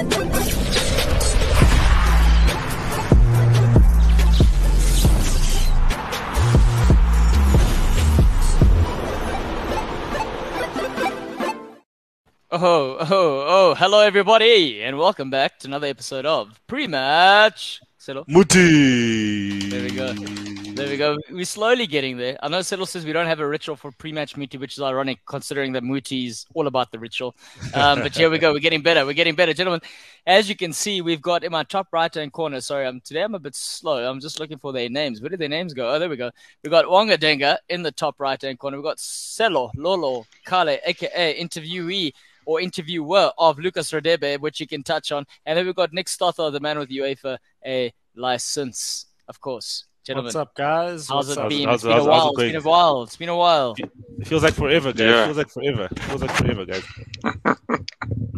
Oh, oh, oh, hello everybody, and welcome back to another episode of Pre-Match. Muti. There we go. There we go. We're slowly getting there. I know Settle says we don't have a ritual for pre-match Muti, which is ironic considering that Muti is all about the ritual. Um, but here we go. We're getting better. We're getting better. Gentlemen, as you can see, we've got in my top right-hand corner, sorry, I'm, today I'm a bit slow. I'm just looking for their names. Where did their names go? Oh, there we go. We've got Wonga Denga in the top right-hand corner. We've got Selo, Lolo, Kale, aka interviewee or interviewer of Lucas Radebe, which you can touch on. And then we've got Nick Stother, the man with UEFA a license, of course. Gentlemen. What's up, guys? How's What's it up? been? How's- it's been a how's- how's while. it It's going? been a while. It's been a while. It feels like forever, guys. Yeah. It feels like forever. It feels like forever, guys.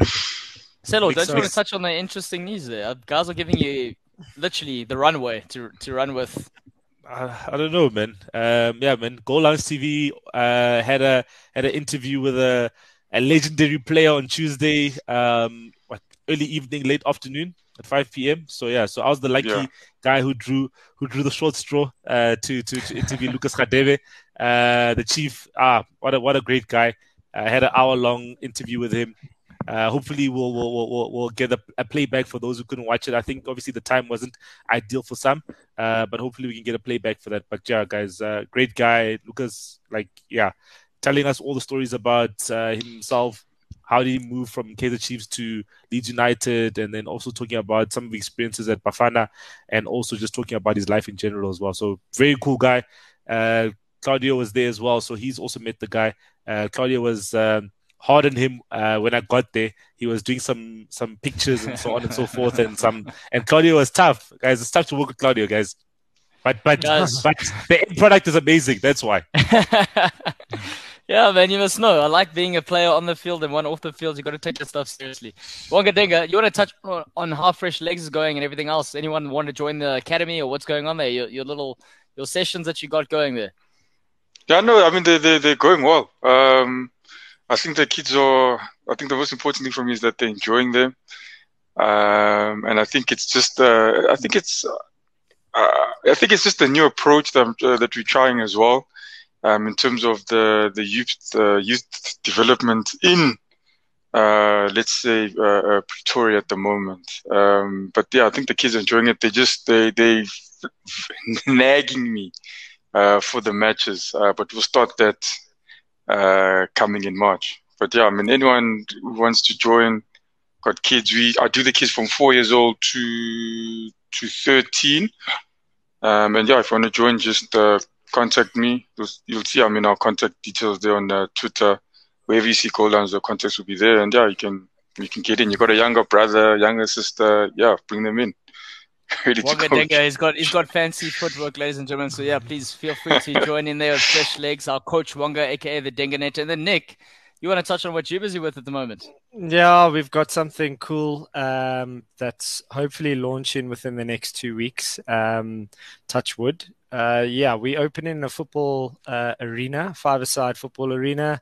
Settle, Big don't you want to touch on the interesting news there? Uh, Guys are giving you literally the runway to to run with. Uh, I don't know, man. Um, yeah, man. Goal Lounge TV uh, had a had an interview with a a legendary player on Tuesday, um, what early evening, late afternoon at 5 p.m. So yeah, so I was the lucky Yeah. guy who drew who drew the short straw uh, to to to interview Lucas Radebe, uh, the chief. Ah, what a what a great guy. I had an hour long interview with him. Uh, hopefully, we'll we'll, we'll we'll we'll get a, a playback for those who couldn't watch it. I think obviously the time wasn't ideal for some, uh, but hopefully we can get a playback for that. But yeah, guys, uh, great guy, Lucas. Like yeah, telling us all the stories about uh, himself, how did he move from Kaizer Chiefs to Leeds United, and then also talking about some of the experiences at Bafana, and also just talking about his life in general as well. So very cool guy. Uh, Claudio was there as well, so he's also met the guy. Uh, Claudio was. Um, hard on him uh, when I got there. He was doing some some pictures and so on and so forth, and some and Claudio was tough, guys. It's tough to work with Claudio, guys. But but but the end product is amazing. That's why. yeah, man, you must know. I like being a player on the field and one off the field. You got to take this stuff seriously. Wonga Denga, you want to touch on, on how fresh legs is going and everything else? Anyone want to join the academy or what's going on there? Your, your little your sessions that you got going there. Yeah, no, I mean they they they're going well. Um, I think the kids are. I think the most important thing for me is that they're enjoying them, um, and I think it's just. Uh, I think it's. Uh, I think it's just a new approach that uh, that we're trying as well, um, in terms of the the youth uh, youth development in. Uh, let's say uh, uh, Pretoria at the moment, um, but yeah, I think the kids are enjoying it. They just they they nagging me uh, for the matches, uh, but we'll start that uh, coming in March. But yeah, I mean, anyone who wants to join, got kids. We I do the kids from four years old to to thirteen. Um, and yeah, if you want to join, just contact me. You'll, you'll see. I mean, our contact details there on uh, Twitter. Wherever you see Goal Lounge, the contacts will be there. And yeah, you can you can get in. You got a younger brother, younger sister. Yeah, bring them in. Ready to Wonga. Denga, he's got he's got fancy footwork, ladies and gentlemen. So yeah, please feel free to join in there with fresh legs. Our coach Wonga, aka the Denganet, and then Nick. You want to touch on what you're busy with at the moment? Yeah, we've got something cool um, that's hopefully launching within the next two weeks. Um, touch wood. Uh, yeah, we open in a football uh, arena, five-a-side football arena.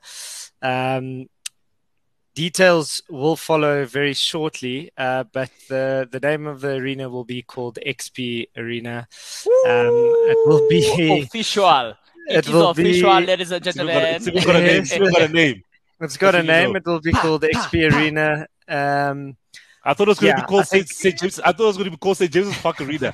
Um, details will follow very shortly, uh, but the the name of the arena will be called XP Arena. Um, it will be. official. It It is will be- official, ladies and got a, gentlemen. it's even got a name. It's even got a name. It's got a That's what you name. It will be called XP Arena. Um, I thought it was going to be called I think- St. St. James. I thought it was going to be called St. James's Park Arena.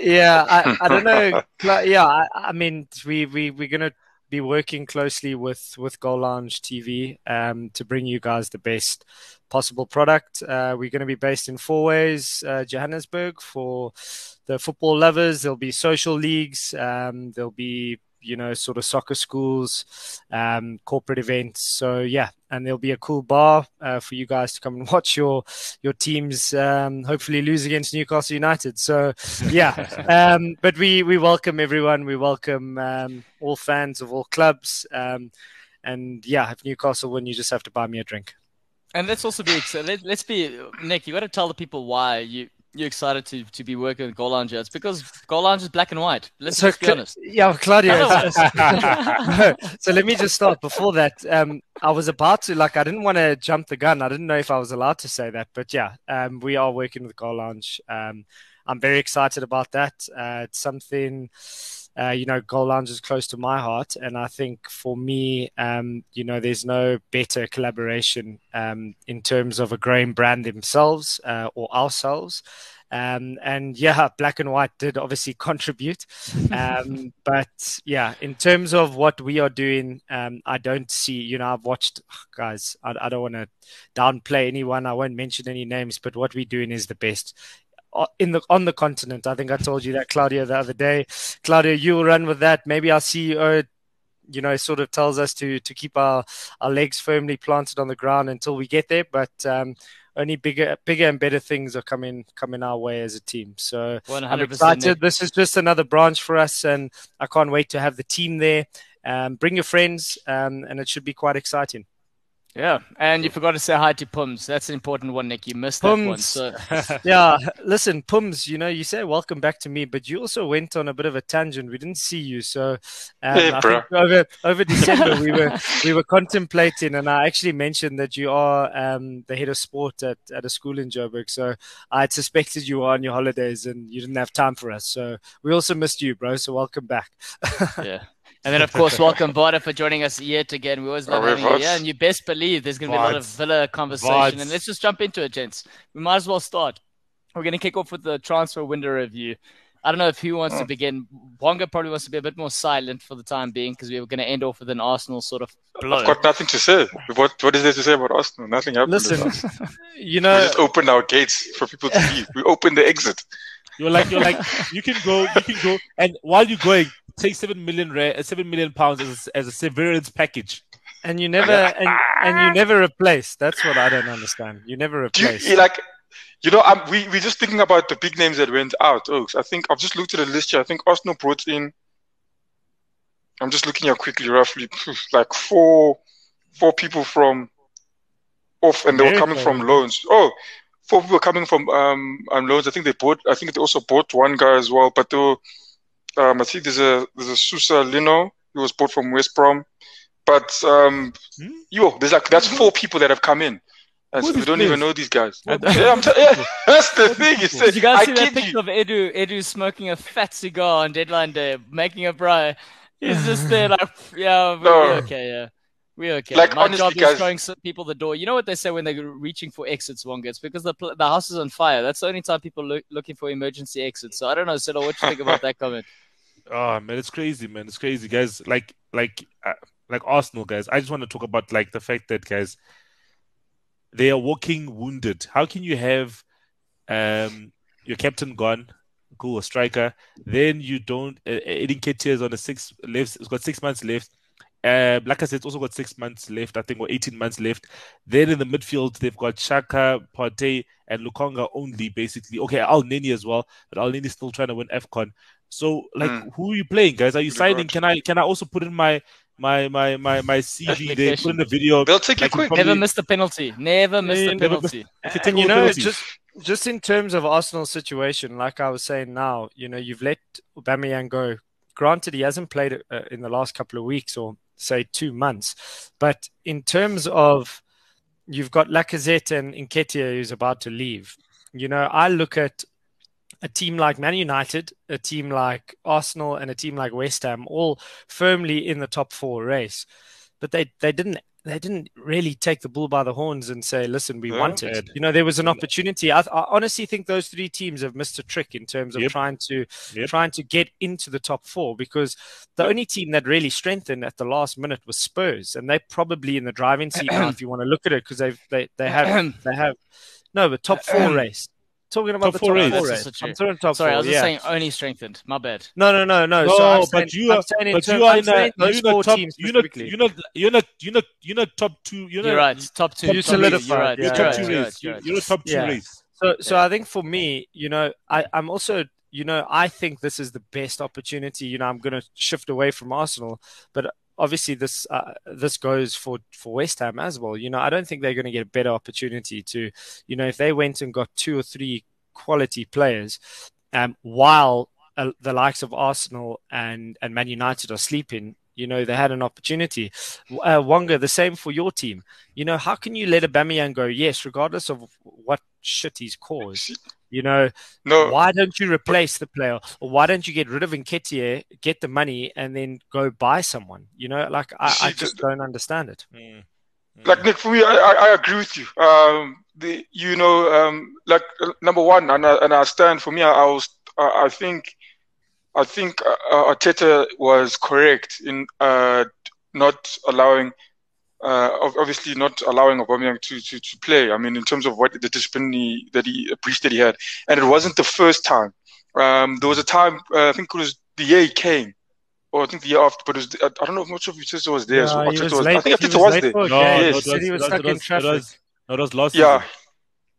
yeah, I, I don't know. Yeah, I, I mean, we we we're gonna be working closely with with Goal Lounge TV um, to bring you guys the best possible product. Uh, we're going to be based in Fourways, uh, Johannesburg, for the football lovers. There'll be social leagues. Um, there'll be you know sort of soccer schools, um, corporate events. So yeah, and there'll be a cool bar uh, for you guys to come and watch your your teams um, hopefully lose against Newcastle United. So yeah, um, but we we welcome everyone. We welcome um, all fans of all clubs. Um, and yeah, if Newcastle win, you just have to buy me a drink. And let's also be let, let's be Nick. You got to tell the people why you you're excited to, to be working with Goal Lounge. It's because Goal Lounge is black and white. Let's So, be honest. yeah, Claudio. so let me just start. Before that, um, I was about to like I didn't want to jump the gun. I didn't know if I was allowed to say that, but yeah, um, we are working with Goal Lounge. Um, I'm very excited about that. Uh, it's something. Uh, you know, Goal Lounge is close to my heart, and I think for me, um, you know, there's no better collaboration um, in terms of a growing brand themselves uh, or ourselves. Um, and yeah, Black and White did obviously contribute. Um, but yeah, in terms of what we are doing, um, I don't see, you know, I've watched, guys, I, I don't want to downplay anyone. I won't mention any names, but what we're doing is the best in the on the continent. I think I told you that Claudia the other day. Claudia, you'll run with that. Maybe our CEO, you know, sort of tells us to to keep our our legs firmly planted on the ground until we get there. But um, only bigger bigger and better things are coming coming our way as a team. So I'm excited. This is just another branch for us, and I can't wait to have the team there. Um, bring your friends, um, and it should be quite exciting. Yeah, and you forgot to say hi to Pums. That's an important one, Nick. You missed that one. Pums. So yeah, listen, Pums, you know, you say welcome back to me, but you also went on a bit of a tangent. We didn't see you, so um, Hey, bro. over over December we were we were contemplating, and I actually mentioned that you are um, the head of sport at, at a school in Joburg. So I had suspected you were on your holidays and you didn't have time for us. So we also missed you, bro. So welcome back. yeah. And then, of course, welcome Vada for joining us yet again. We always love having you. Vats. Yeah, and you best believe there's going to be a lot of Villa conversation. Vats. And let's just jump into it, gents. We might as well start. We're going to kick off with the transfer window review. I don't know if who wants to mm. begin. Wonga probably wants to be a bit more silent for the time being because we were going to end off with an Arsenal sort of blow. I've got nothing to say. What What is there to say about Arsenal? Nothing happened. Listen, you know we just opened our gates for people to leave. We opened the exit. You're like you're like you can go, you can go, and while you're going, take seven million ra- uh, seven million pounds as a, as a severance package. and you never and, and you never replace. That's what I don't understand. You never Do you, replace. you like, you know, I'm, we we're just thinking about the big names that went out. Oaks. I think I've just looked at the list here. I think Arsenal brought in. I'm just looking here quickly, roughly like four, four people from off, and they were coming from loans. Oh, four people coming from um on loans. I think they bought. I think they also bought one guy as well. But they were, um, I think there's a there's a Susa Lino. He was bought from West Brom. But um, Hmm? yo, there's like that's four people that have come in. And so we don't even know these guys. What- Yeah, I'm t- yeah, that's the thing. It's, Did you guys I see that kid picture you. of Edu? Edu smoking a fat cigar on deadline day, making a bro. He's just there like, yeah, we're, No. okay, yeah. We're okay. Like, My honestly, job is guys- showing some people the door. You know what they say when they're reaching for exits, Wonga? It's because the, the house is on fire. That's the only time people look looking for emergency exits. So I don't know, Siddle, what you think about that comment? Oh man, it's crazy, man. It's crazy, guys. Like like uh, like Arsenal, guys. I just want to talk about like the fact that guys, they are walking wounded. How can you have um your captain gone, cool, a striker, then you don't. Uh, Eddie Nketiah is on a six left. It's got six months left. Uh, like I said, it's also got six months left, I think, or 18 months left. Then in the midfield, they've got Shaka, Partey, and Lokonga only, basically. Okay, Elneny as well, but Elneny's still trying to win AFCON. So, like, Mm. who are you playing, guys? Are you Good signing? God. Can I can I also put in my my my my my CV there? Put in the video. They'll take you Like, quick. Probably- Never miss a penalty. Never miss Yeah, a penalty. If you and you know, penalties. just just in terms of Arsenal's situation, like I was saying now, you know, you've let Aubameyang go. Granted, he hasn't played uh, in the last couple of weeks or say two months, but in terms of you've got Lacazette and Nketiah who's about to leave. You know, I look at a team like Man United, a team like Arsenal, and a team like West Ham, all firmly in the top four race, but they they didn't they didn't really take the bull by the horns and say, "Listen, we Yeah. want it." Ed. You know, there was an opportunity. I, I honestly think those three teams have missed a trick in terms of Yep. trying to Yep. trying to get into the top four because the only team that really strengthened at the last minute was Spurs, and they're probably in the driving seat now if you want to look at it because they they they have they have no, the top four race. Talking about Top the four top four That's race. also true. I'm talking top Sorry, four. I was just yeah. saying only strengthened. My bad. No, no, no, no. No, so I'm but saying, you I'm are, saying in but term- you are in a, those you're four top, teams you're not, specifically. you're not, you're not, you're not, you're not top two. You're, You're not, right. Top two. You top solidified, You're right. yeah, You're You're top two You're race. Top two race. So, so I think for me, you know, I, I'm also, you know, I think this is the best opportunity. You know, I'm going to shift away from Arsenal, but obviously this uh, this goes for for West Ham as well. You know, I don't think they're going to get a better opportunity to, you know, if they went and got two or three quality players, um, while uh, the likes of Arsenal and and Man United are sleeping. You know, they had an opportunity. Uh, Wonga, the same for your team. You know, how can you let Aubameyang go? Yes, regardless of what shit he's caused. You know, No, why don't you replace the player, or why don't you get rid of Nketiah, get the money, and then go buy someone? You know, like I, See, I the- just don't understand it. Mm. like Nick, for me, I, I, I agree with you. Um, the you know, um, like uh, number one, and I, and I stand for me. I, I was, I, I think, I think uh, uh, Arteta was correct in uh, not allowing, uh, obviously not allowing Aubameyang to, to to play. I mean, in terms of what the disciplinary that he a breach that he had, and it wasn't the first time. Um, there was a time uh, I think it was the year he came. Or I think the year after, but it was, I I don't know if much of Arteta was there. so Yeah, he was was, late- I think he Arteta was was late there. for a No, game. no, He was, he was stuck was, in it traffic. was, no, it was last Yeah, season.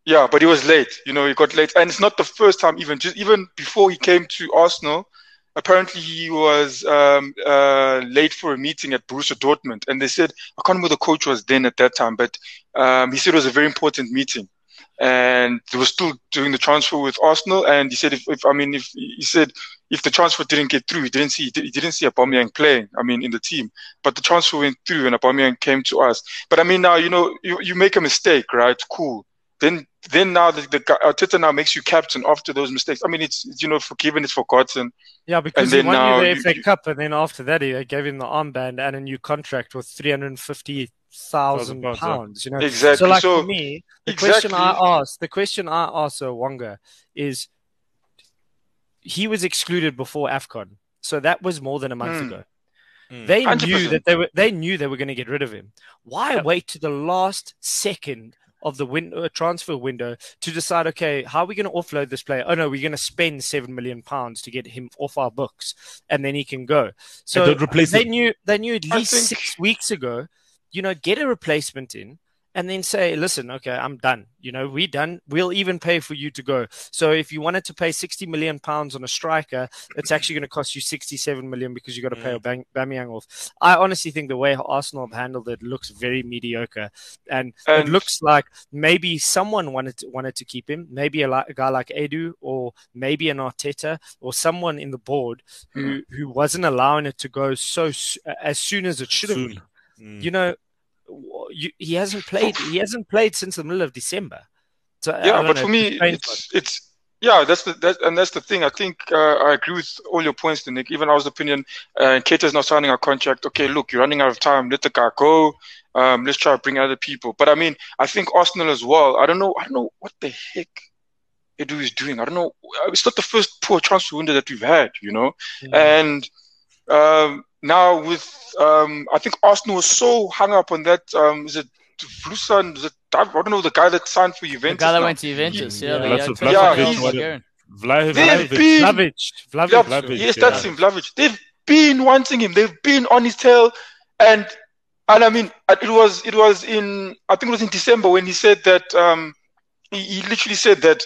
yeah, but he was late. You know, he got late, and it's not the first time. Even just even before he came to Arsenal, apparently he was um, uh, late for a meeting at Borussia Dortmund, and they said I can't remember the coach was then at that time, but um, he said it was a very important meeting, and they were still doing the transfer with Arsenal, and he said if, if I mean if he said if the transfer didn't get through, he didn't see he didn't see Aubameyang playing. I mean in the team, but the transfer went through, and Aubameyang came to us. But I mean now you know you, you make a mistake, right? Cool then then now the, the Arteta now makes you captain after those mistakes. I mean, it's, it's, you know forgiven, it's forgotten. Yeah, because then he won now you the FA you- Cup, and then after that, he they gave him the armband and a new contract with three hundred fifty thousand pounds, You know, Exactly. so like So, for me, the question I exactly. asked, the question I asked Wonga is, he was excluded before Afcon, so that was more than a month Mm. ago. Mm. They knew 100%. that they were they knew they were going to get rid of him. Why Yep. wait to the last second of the win- uh, transfer window to decide? Okay, how are we going to offload this player? Oh no, we're going to spend seven million pounds to get him off our books, and then he can go. So replace they him. knew they knew at least think- six weeks ago. You know, get a replacement in. And then say, listen, okay, I'm done. You know, we done. We'll even pay for you to go. So if you wanted to pay 60 million pounds on a striker, it's actually going to cost you 67 million because you've got to pay Mm. Aubame- Aubameyang off. I honestly think the way Arsenal have handled it looks very mediocre, and, it looks like maybe someone wanted to, wanted to keep him, maybe a, a guy like Edu, or maybe an Arteta, or someone in the board who who wasn't allowing it to go so as soon as it should have. Been. Mm. You know, you, he hasn't played. He hasn't played since the middle of December. So yeah, but for me, it's it's yeah, that's the that, and that's the thing. I think uh, I agree with all your points, Nick. Even I was opinion, uh, Nketiah's not signing a contract. Okay, look, you're running out of time. Let the guy go. Um, let's try to bring other people. But I mean, I think Arsenal as well. I don't know. I don't know what the heck Edu is doing. I don't know. It's not the first poor transfer window that we've had. You know. And um, now with um, I think Arsenal was so hung up on that. Um, is it Vlusan? Is it I don't know the guy that signed for Juventus. The Juventus. guy that now. went to Juventus, yeah. Yeah. the, Lots of- 21 lots of year old fish, Bulgarian. Vlahovic. They've been Vlahovic, Vlahovic, Yeah, Vlahovic, yes, that's yeah. him, Vlahovic. They've been wanting him. They've been on his tail, and and I mean, uh, it was it was in I think it was in December when he said that um he, he literally said that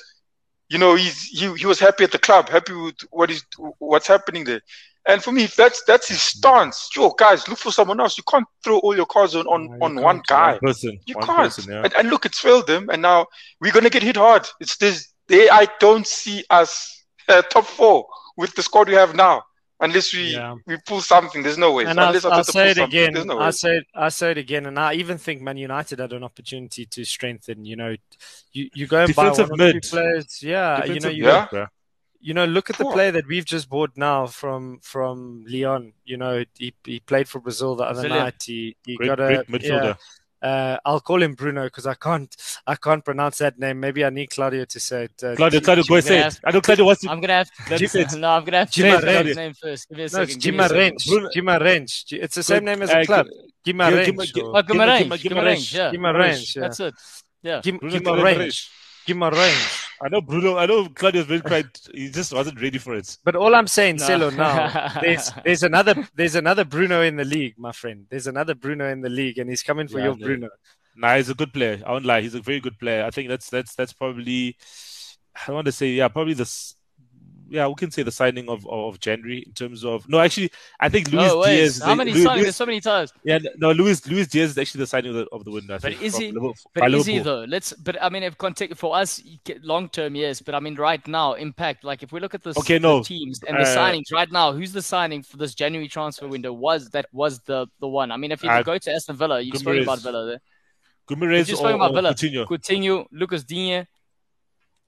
you know he's he, he was happy at the club, happy with what is what's happening there. And for me, if that's that's his stance, sure, guys, look for someone else. You can't throw all your cards on on, No, on one guy. One person. You one can't. person, yeah. and, and look, it's failed them, and now we're gonna get hit hard. It's this. They, I don't see us uh, top four with the squad we have now, unless we Yeah. we pull something. There's no way. And I'll, I'll say it again. No I way. say I say it again, and I even think Man United had an opportunity to strengthen. You know, you you go and buy Defensive one or two players. Yeah, you know, you Yeah. mid, bruh. You know, look at the Poor. player that we've just bought now from from Lyon. You know, he he played for Brazil the other Brazilian. night. He he Great, got a great midfielder. yeah. Uh, I'll call him Bruno because I can't I can't pronounce that name. Maybe I need Claudio to say it. Uh, Claudio, G- Claudio, go say it. have- I know Claudio wants to. I'm gonna have Let me say no, I'm gonna have to Guimarães. say his name first. Give me a no, second. it's give me a second. Guimarães. Bruno- Guimarães. It's the same Good. name as a Uh, club. Gim- Guimarães. Gim- Gim- or- Oh, Guimarães. Guimarães. Guimarães, yeah. Guimarães, yeah. That's it. Yeah. Guim- Bruno Guimarães. Guimarães. I know Bruno. I know Claudio's very quite. He just wasn't ready for it. But all I'm saying, No. Celo, now there's there's another there's another Bruno in the league, my friend. There's another Bruno in the league, and he's coming for Yeah, your no. Bruno. Nah, he's a good player. I won't lie. He's a very good player. I think that's that's that's probably. I want to say yeah, probably the s- yeah, we can say the signing of of January in terms of no, actually, I think Luis No, Diaz. how many Luis, signings? There's so many times. Yeah, no, Luis Luis Diaz is actually the signing of the, of the window. But think, is he- But is he though? Let's. But I mean, if context for us, long term, yes. But I mean, right now, impact. Like if we look at this, Okay, the teams and the Uh, signings right now, who's the signing for this January transfer window? Was that was the the one? I mean, if you Uh, go to Aston Villa, you've spoken about Villa there. Guimaraes or, about or Villa. Coutinho. Coutinho, Lucas Digne.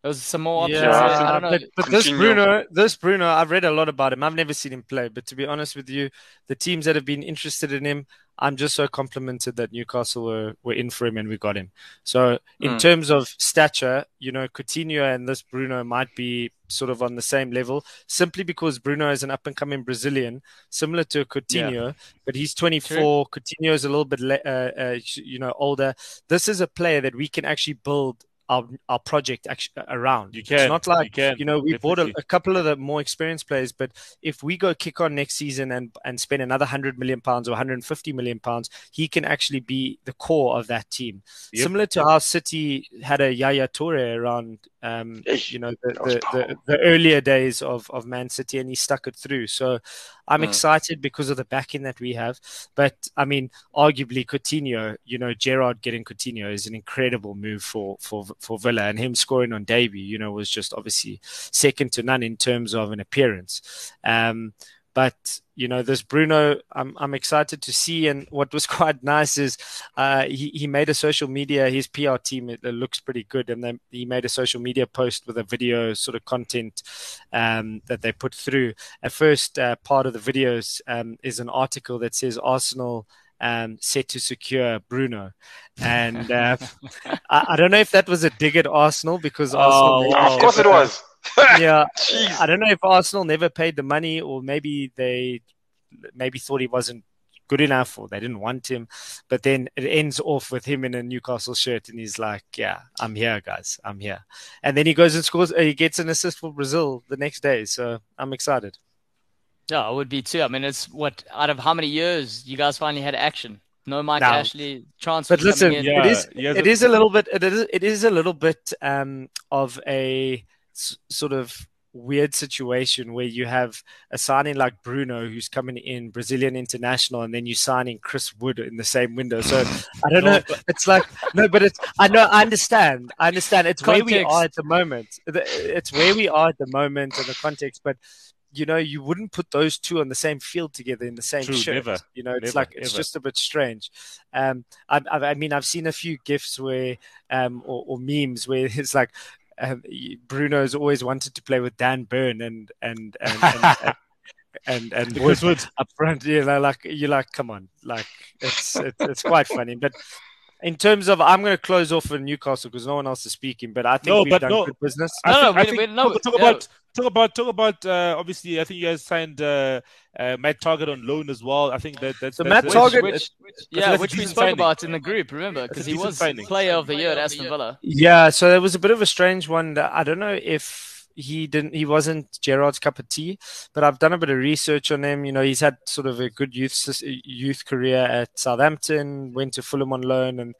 There was some more options. Yeah. I don't know. but, but this Bruno, this Bruno, I've read a lot about him. I've never seen him play, but to be honest with you, the teams that have been interested in him, I'm just so complimented that Newcastle were, were in for him and we got him. So in Mm. terms of stature, you know, Coutinho and this Bruno might be sort of on the same level, simply because Bruno is an up and coming Brazilian, similar to Coutinho, but he's 24. Coutinho is a little bit, le- uh, uh, you know, older. This is a player that we can actually build our our project actually uh, around. You It's can. not like you, can, you know, we bought a, a couple of the more experienced players, but if we go kick on next season and and spend another hundred million pounds or 150 million pounds, he can actually be the core of that team. Yep. Similar to how City had a Yaya Toure around, um, you know, the, the, the, the earlier days of of Man City, and he stuck it through. So I'm Mm. excited because of the backing that we have. But I mean, arguably Coutinho, you know, Gerrard getting Coutinho is an incredible move for for for Villa, and him scoring on debut, you know, was just obviously second to none in terms of an appearance. Um, but you know, this Bruno, I'm I'm excited to see. And what was quite nice is uh, he he made a social media. His PR team it, it looks pretty good, and then he made a social media post with a video sort of content um, that they put through. At first, uh, part of the videos um, is an article that says Arsenal. Um, set to secure Bruno, and uh, I, I don't know if that was a dig at Arsenal because Arsenal, Oh, of course it was. yeah, Jeez. I don't know if Arsenal never paid the money or maybe they maybe thought he wasn't good enough or they didn't want him. But then it ends off with him in a Newcastle shirt and he's like, Yeah, I'm here, guys. I'm here. And then he goes and scores, he gets an assist for Brazil the next day. So I'm excited. Yeah, I would be too. I mean, it's what out of how many years you guys finally had action? No Mike Now- Ashley transfer. But listen, coming in. Yeah, it is he a- a little bit it is it is a little bit um, of a s- sort of weird situation where you have a signing like Bruno who's coming in Brazilian international and then you signing Chris Wood in the same window. So I don't know. It's like no, but it's I know I understand. I understand. It's where we are at the moment. It's where we are at the moment and the context, but. You know, you wouldn't put those two on the same field together in the same True, shirt. never. You know, it's Never, like it's just a bit strange. Um, I, I, I mean, I've seen a few gifs where, um, or, or memes where it's like um, Bruno's always wanted to play with Dan Burn and and and and, and, and, and Chris Wood Wood. up front. You know, like you're like, come on, like it's it's, it's quite funny. But in terms of, I'm going to close off for Newcastle because no one else is speaking. But I think No, we've but done no. good business. I No, no, I wait, think- wait, no, talk, talk no. about talk about talk about uh, obviously I think you guys signed uh, uh, Matt Targett on loan as well. I think that that's So that's Matt a- Targett- which, which, yeah, which we spoke signing. about in the group. Remember, because he was signing. player of the year at Aston Villa. Yeah, so it was a bit of a strange one. That I don't know if he didn't, he wasn't Gerrard's cup of tea, but I've done a bit of research on him. You know, he's had sort of a good youth youth career at Southampton, went to Fulham on loan, and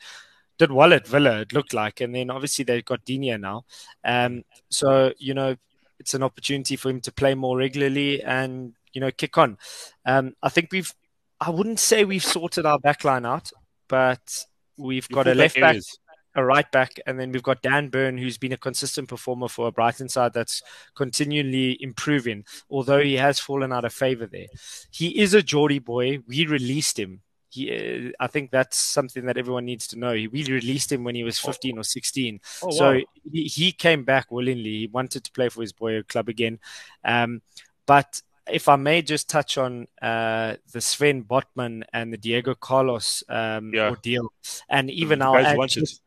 did well at Villa. It looked like, and then obviously they've got Digne now. Um, so you know, it's an opportunity for him to play more regularly and you know kick on. Um, I think we've, I wouldn't say we've sorted our backline out, but we've got a left back areas. a right back, and then we've got Dan Burn, who's been a consistent performer for a Brighton side that's continually improving, although he has fallen out of favour there. He is a Geordie boy. We released him. He, uh, I think that's something that everyone needs to know. He we released him when he was 15 or 16. Oh, So he, he came back willingly. He wanted to play for his boy club again. Um, but if I may just touch on uh, the Sven Botman and the Diego Carlos um, Yeah. ordeal, and even I'll add.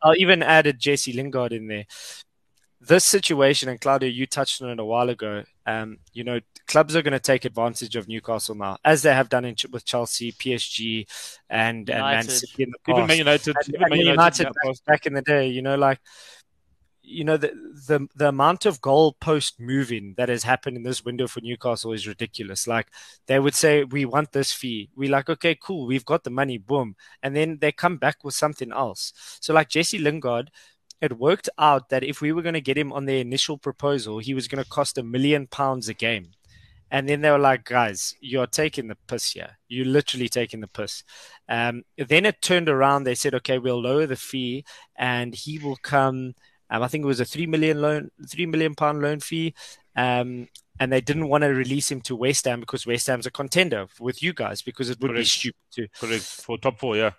I'll even added Jesse Lingard in there. This situation, and Claudio, you touched on it a while ago. Um, you know, clubs are going to take advantage of Newcastle now, as they have done in, with Chelsea, PSG, and, and Man United. City in the Even past Man United, and, even and Man United, United, back, back in the day, you know, like you know the the the amount of goal post moving that has happened in this window for Newcastle is ridiculous. Like they would say, we want this fee. We like, okay, cool, we've got the money, boom, and then they come back with something else. So like Jesse Lingard. It worked out that if we were going to get him on the initial proposal, he was going to cost a million pounds a game. And then they were like, guys, you're taking the piss here. You're literally taking the piss. Um, then it turned around. They said, okay, we'll lower the fee and he will come. Um, I think it was a three million loan, three million pound loan fee. Um, and they didn't want to release him to West Ham because West Ham's a contender with you guys because it would Correct. be stupid to. Correct for top four. Yeah.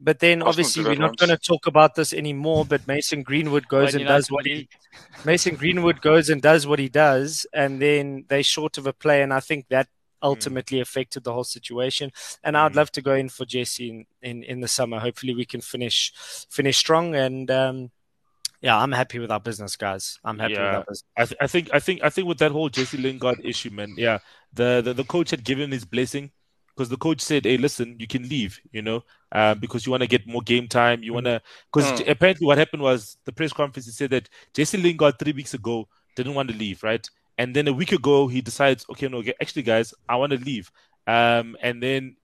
But then Arsenal obviously we're not going to talk about this anymore. But Mason Greenwood goes and does what he. Mason Greenwood goes and does what he does, and then they short of a play, and I think that ultimately affected the whole situation. And I'd Mm. love to go in for Jesse in, in, in the summer. Hopefully, we can finish finish strong. And um, yeah, I'm happy with our business, guys. I'm happy with Yeah. our business. I, th- I think I think I think with that whole Jesse Lingard issue, man, yeah, the, the the coach had given his blessing because the coach said, "Hey, listen, you can leave, you know, uh, because you want to get more game time. You want to because Mm. apparently what happened was the press conference. He said that Jesse Lingard three weeks ago didn't want to leave, right? And then a week ago he decides, okay, no, actually, guys, I want to leave. Um, and then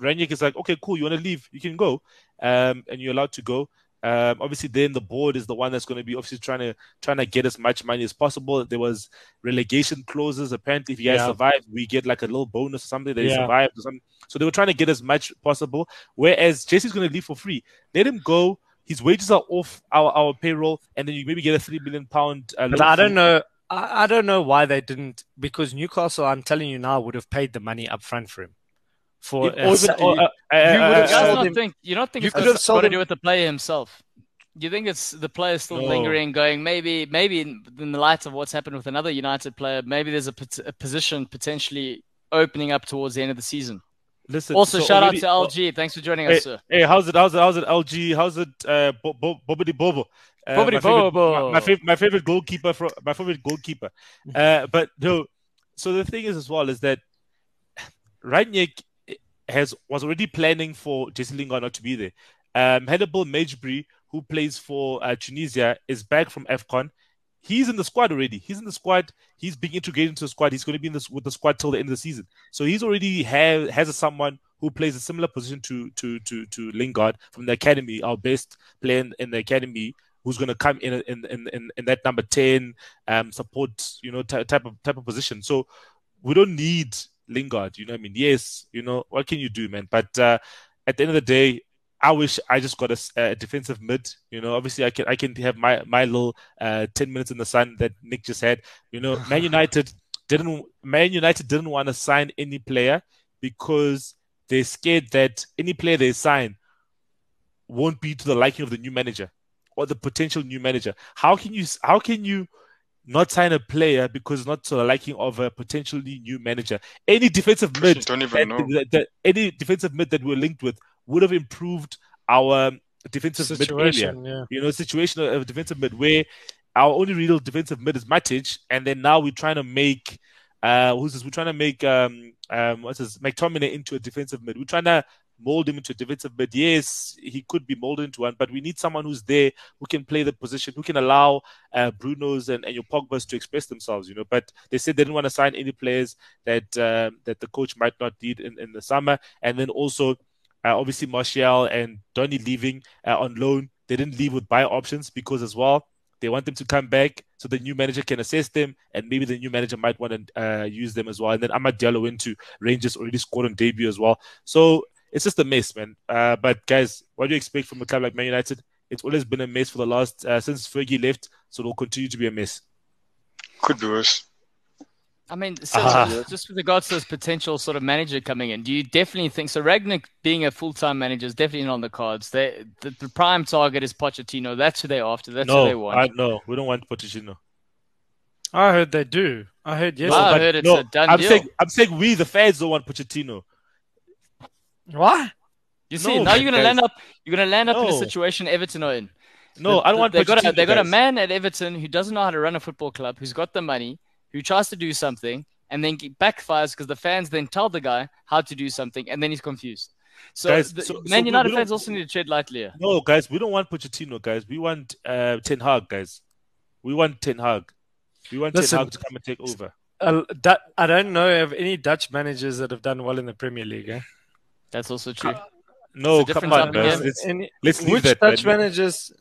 Rangnick is like, okay, cool, you want to leave, you can go, um, and you're allowed to go. Um, obviously, then the board is the one that's going to be obviously trying to trying to get as much money as possible. There was relegation clauses. Apparently, if you guys Yeah. survive, we get like a little bonus or something They Yeah. survived or something. So they were trying to get as much possible. Whereas Jesse's going to leave for free. Let him go. His wages are off our, our payroll, and then you maybe get a three million pound. Uh, But I don't know. I, I don't know why they didn't because Newcastle. I'm telling you now, would have paid the money up front for him. For uh, even- or, uh, uh, you uh, would have You guys sold not him- think you don't think you it's could got have sold to do with the player himself. You think it's the player still No. lingering, going maybe maybe in, in the light of what's happened with another United player, maybe there's a, pot- a position potentially opening up towards the end of the season. listen. Also, so shout already- out to LG. Thanks for joining Hey, us, sir. Hey, how's it? How's it? How's it? LG? How's it? Uh, Bo- Bo- Bobby Bobo. Uh, Bobby my favorite, Bobo. My, my favorite, my favorite goalkeeper. From, my favorite goalkeeper. Uh, but no. So the thing is, as well, is that Rangnick has was already planning for Jesse Lingard not to be there. Um, Hannibal Mejbri, who plays for uh, Tunisia, is back from AFCON. He's in the squad already. He's in the squad. He's being integrated into the squad. He's going to be in this with the squad till the end of the season. So he's already have has someone who plays a similar position to to to to Lingard from the academy, our best player in, the academy, who's going to come in in, in in that number ten um support you know ty- type of type of position. So we don't need Lingard. You know what I mean? Yes, you know what can you do, man? But uh, at the end of the day, I wish I just got a defensive mid. You know, obviously I can I can have my my little uh, ten minutes in the sun that Nick just had. You know, Man United didn't Man United didn't want to sign any player because they're scared that any player they sign won't be to the liking of the new manager or the potential new manager. How can you how can you not sign a player because not to the liking of a potentially new manager? Any defensive mid don't that, know. that- that- any defensive mid that we're linked with would have improved our defensive mid area. situation. Yeah. You know, situation of defensive mid where our only real defensive mid is Matic, and then now we're trying to make uh who's this? We're trying to make um um what's this McTominay into a defensive mid. We're trying to mold him into a defensive mid. Yes, he could be molded into one, but we need someone who's there who can play the position, who can allow uh, Bruno's and, and your Pogba's to express themselves. You know, but they said they didn't want to sign any players that um, that the coach might not need in, in the summer, and then also uh, obviously Martial and Donny leaving uh, on loan. They didn't leave with buy options because as well they want them to come back so the new manager can assess them, and maybe the new manager might want to uh, use them as well. And then Amad Diallo went to Rangers already scored on debut as well. So it's just a mess, man. Uh, but guys, what do you expect from a club like Man United? It's always been a mess for the last uh, since Fergie left, so it'll continue to be a mess. Could be worse. I mean, so Ah. just with regards to this potential sort of manager coming in, do you definitely think so? Rangnick being a full time manager is definitely not on the cards. They, the, the prime target is Pochettino. That's who they're after. That's who they no, want. I, no, we don't want Pochettino. I heard they do. I heard yes. No, I heard it's no, a done I'm deal. saying, I'm saying we the fans don't want Pochettino. What? You see, No, now you're gonna guys. land up. You're gonna land up in a situation Everton are in. No, I don't want They got a, Pochettino, they got a man at Everton who doesn't know how to run a football club, who's got the money, who tries to do something, and then ge- backfires because the fans then tell the guy how to do something, and then he's confused. So, Guys, the, so- so Man we- United fans also need to tread lightly. No, guys, we don't want Pochettino, guys. We want uh, Ten Hag, guys. We want Ten Hag. We want Listen- Ten Hag to come and take over. Uh, that, I don't know of any Dutch managers that have done well in the Premier League. Eh? That's also true. No, come on, type of guys. Let's, Any- let's leave which that. Dutch man. managers?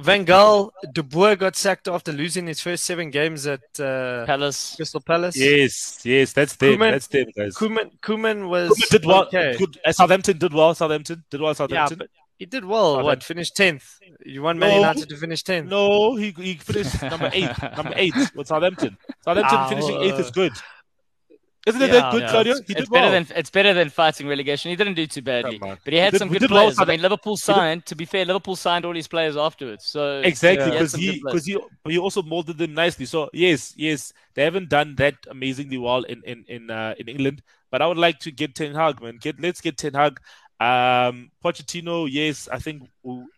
Van Gaal, De Boer got sacked after losing his first seven games at uh, Palace. Crystal Palace. Yes, yes, that's them. Koeman- that's them, guys. Koeman, Koeman was Koeman did well. okay. Good. Uh, Southampton did well. Southampton did well. Southampton. Yeah, but he did well. What finished tenth? You want Man No. United to finish tenth? no, he he finished number eight. number eight with Southampton. Southampton Ah, finishing well, eighth is good. Isn't it yeah, that good, yeah, Claudio? It's, He it's did better well. than it's better than fighting relegation. He didn't do too badly, but he had did- some we good did well, players. I mean, Liverpool signed. To be fair, Liverpool signed all his players afterwards. So Exactly, because some he good because he but he also molded them nicely. So yes, yes, they haven't done that amazingly well in in in uh, in England. But I would like to get Ten Hag, man. Get let's get Ten Hag. Um, Pochettino, yes, I think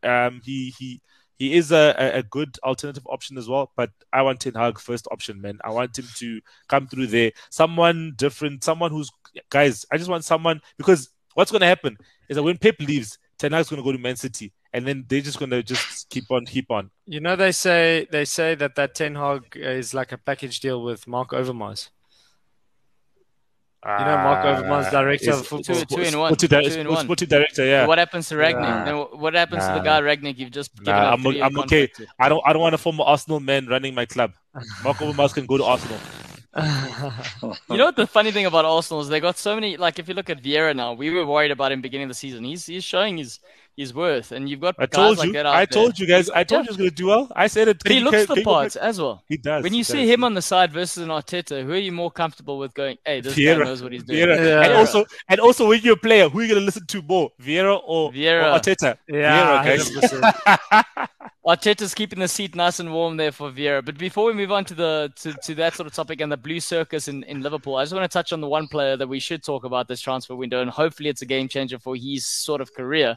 um he he he is a, a, good alternative option as well. But I want Ten Hag first option, man. I want him to come through there. Someone different, someone who's guys. I just want someone because what's going to happen is that when Pep leaves, Ten Hag's going to go to Man City, and then they're just going to just keep on, keep on. You know they say they say that that Ten Hag is like a package deal with Mark Overmars. You know Mark uh, Overmars, director of football. Two- two in one. Sporting, di- Two in one. sporting director, yeah. What happens to Rangnick? Nah. What happens to the guy Rangnick you've just given Nah, a I'm- I'm okay. to? I don't, I don't want a former Arsenal man running my club. Mark Overmars can go to Arsenal. You know what the funny thing about Arsenal is they got so many. Like if you look at Vieira now, we were worried about him beginning of the season. He's he's showing his his worth, and you've got I guys told like you, that out I there. told you guys, I told Yeah. you he was going to do well. I said it. But he looks can- the can you parts as well. He does. When you see does. him on the side versus an Arteta, who are you more comfortable with going? Hey, this Vieira, guy knows what he's doing. Vieira. Yeah. And also, and also, when you're a player, who are you going to listen to more, Vieira or, Vieira. or Arteta? yeah, Vieira, guys. 100%. Arteta's keeping the seat nice and warm there for Vieira. But before we move on to the to, to that sort of topic and the blue circus in, in Liverpool, I just want to touch on the one player that we should talk about this transfer window, and hopefully it's a game changer for his sort of career.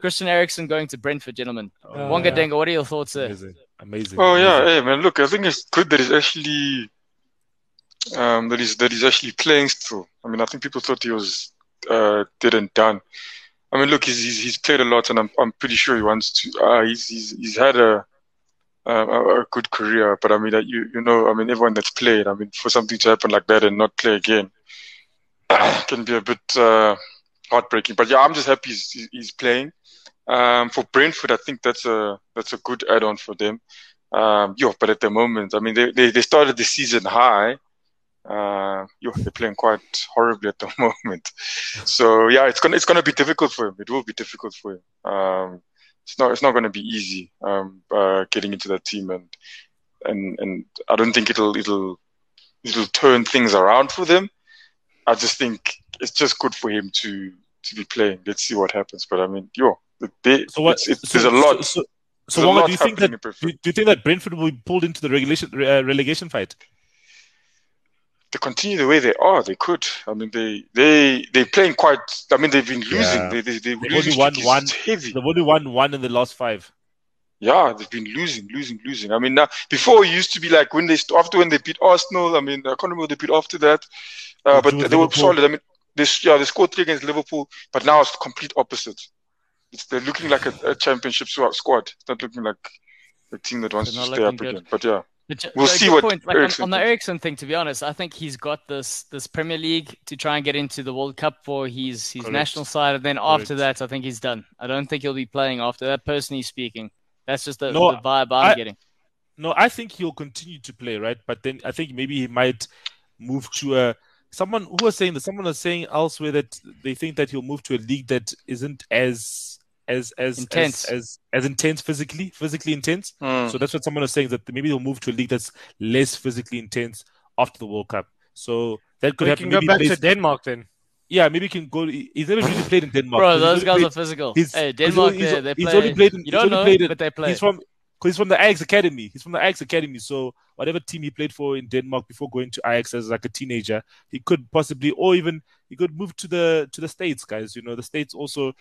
Christian Eriksen going to Brentford, gentlemen. Oh, Wonga yeah. Denga, what are your thoughts there? Amazing, amazing. Oh yeah, amazing. hey man, look, I think it's good that he's actually um that he's that he's actually playing still. I mean, I think people thought he was uh dead and done. I mean, look, he's he's, he's played a lot, and I'm I'm pretty sure he wants to. Uh, he's he's he's had a a, a good career, but I mean, you you know, I mean, everyone that's played, I mean, for something to happen like that and not play again can be a bit uh, heartbreaking. But yeah, I'm just happy he's he's- he's playing. Um, for Brentford, I think that's a that's a good add-on for them. Um, yeah, but at the moment, I mean, they, they, they started the season high. Uh, yo, they're playing quite horribly at the moment. So yeah, it's gonna it's gonna be difficult for him. It will be difficult for him. Um, it's not it's not gonna be easy. Um, uh, getting into that team and and and I don't think it'll it'll it'll turn things around for them. I just think it's just good for him to to be playing. Let's see what happens. But I mean, yo, they, So what? it's, it's, so, there's a lot. So, so, so Wonga, do you think that do you think that Brentford will be pulled into the regulation uh, relegation fight? To continue the way they are, they could. I mean, they they they playing quite. I mean, they've been losing. Yeah. They they they They've only won one. heavy. They've only won one in the last five. Yeah, they've been losing, losing, losing. I mean, now before it used to be like when they after when they beat Arsenal. I mean, I can't remember they beat after that, uh, They but they were Liverpool. solid. I mean, they yeah they scored three against Liverpool, but now it's the complete opposite. It's they're looking like a, a championship squad. It's not looking like a team that wants to stay up good. again. But yeah, But We'll so see what point. Like on, on the thinks. Eriksen thing, to be honest, I think he's got this this Premier League to try and get into the World Cup for his his Correct. national side, and then after that, I think he's done. I don't think he'll be playing after that. Personally speaking, that's just the, No, the vibe I'm I- getting. No, I think he'll continue to play, right? But then I think maybe he might move to a someone who was saying that someone was saying elsewhere that they think that he'll move to a league that isn't as as as Intense. as as, as intense physically, physically intense. Mm. So that's what someone was saying that maybe he'll move to a league that's less physically intense after the World Cup. So that could we happen. can go Maybe he back plays- to Denmark then. yeah, maybe he can go. He's never really played in Denmark. Bro, those guys played- are physical. he's- Hey, Denmark, only- he's- they, they he's play. only played in- you don't only know, played in- but they play. He's from because he's from the Ajax Academy. He's from the Ajax Academy. So whatever team he played for in Denmark before going to Ajax as like a teenager, he could possibly, or even he could move to the to the states, guys. You know, the states also,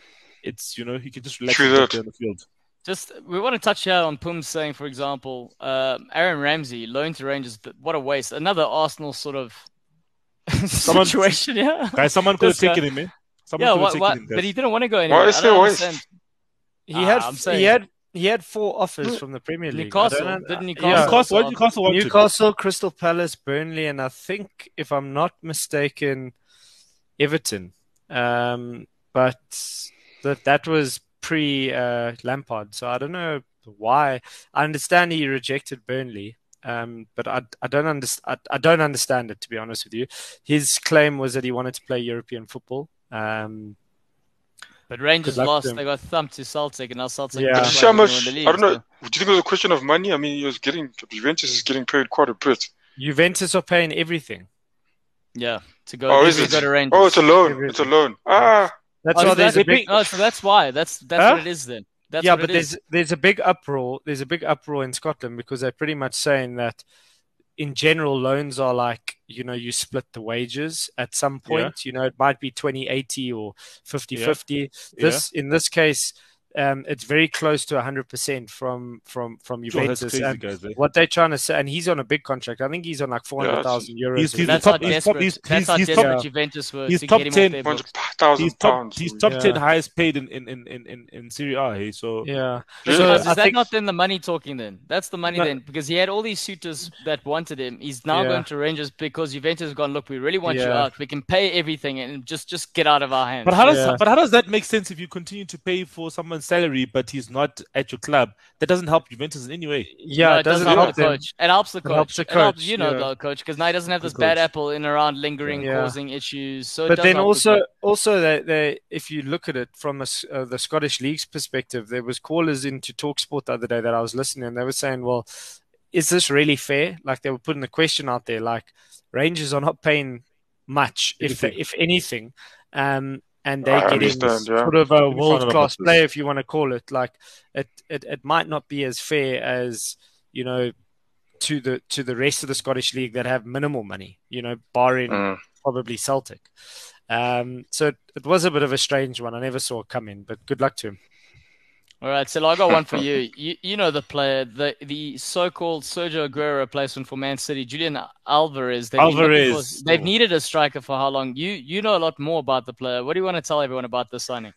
it's you know he can just relax True and there on the field. Just we want to touch here on Pum saying, for example, um, Aaron Ramsey loan to Rangers. th- What a waste! Another Arsenal sort of Someone- situation. Yeah, Guys, someone could have This guy- taken him, man. Someone yeah. could have What, taken what, him, but he didn't want to go anywhere. Why is I there waste? He Ah, had I'm he had he had four offers from the Premier League. Newcastle don't know- didn't yeah. Newcastle? Newcastle, what did Newcastle want to? Newcastle, Crystal Palace, Burnley, and I think, if I'm not mistaken, Everton. Um, but that that was pre uh, Lampard, so I don't know why. I understand he rejected Burnley, um, but I, I don't understand. I, I, don't understand it to be honest with you. His claim was that he wanted to play European football. Um, but Rangers lost. They got thumped to Celtic, and now Celtic. Yeah. how much? League, I don't know. So. Do you think it was a question of money? I mean, he was getting Juventus is getting paid quite a bit. Juventus are paying everything. Yeah, to go. Oh, is it? Go to Rangers. Oh, it's a loan. Everything. It's a loan. Ah. That's oh, why there's a big. Oh, so that's why. That's that's huh? what it is then. That's yeah, but there's there's a big uproar. There's a big uproar in Scotland because they're pretty much saying that in general, loans are like, you know, you split the wages at some point. Yeah. You know, it might be 20 80 or 50 yeah. 50. This, yeah. in this case, um, it's very close to 100% from from from Juventus. Sure, and guys, what they're trying to say, and he's on a big contract. I think he's on like 400,000 euros. He's, he's that's top, how desperate, he's, that's how desperate yeah. Juventus were he's to top get him 10, off he's top, he's top yeah. 10 highest paid in, in, in, in, in Serie A. Hey? So yeah. So is I that think, not then the money talking then? That's the money then because he had all these suitors that wanted him. He's now yeah. going to Rangers because Juventus has gone, look, we really want you out. We can pay everything and just just get out of our hands. But how does but how does that make sense if you continue to pay for someone's salary but he's not at your club, that doesn't help Juventus in any way. Yeah, no, it, doesn't, help, help the coach. It helps the coach. It helps the coach. Helps, you know, yeah. the coach, because now he doesn't have this bad apple in around lingering, yeah. causing issues. So, but then also, the also, they, they, if you look at it from a, uh, the Scottish League's perspective, there was callers into Talksport the other day that I was listening, and they were saying, "Well, is this really fair?" Like they were putting the question out there, like Rangers are not paying much, if if anything. Um, and they're getting yeah. sort of a world class player, if you want to call it. Like it, it, it might not be as fair as you know to the to the rest of the Scottish league that have minimal money. You know, barring mm. probably Celtic. Um, so it, it was a bit of a strange one. I never saw it come in, but good luck to him. All right, so I got one for you. You, you know the player, the the so-called Sergio Aguero replacement for Man City, Julian Alvarez. They've Alvarez. they've needed a striker for how long? You you know a lot more about the player. What do you want to tell everyone about the signing?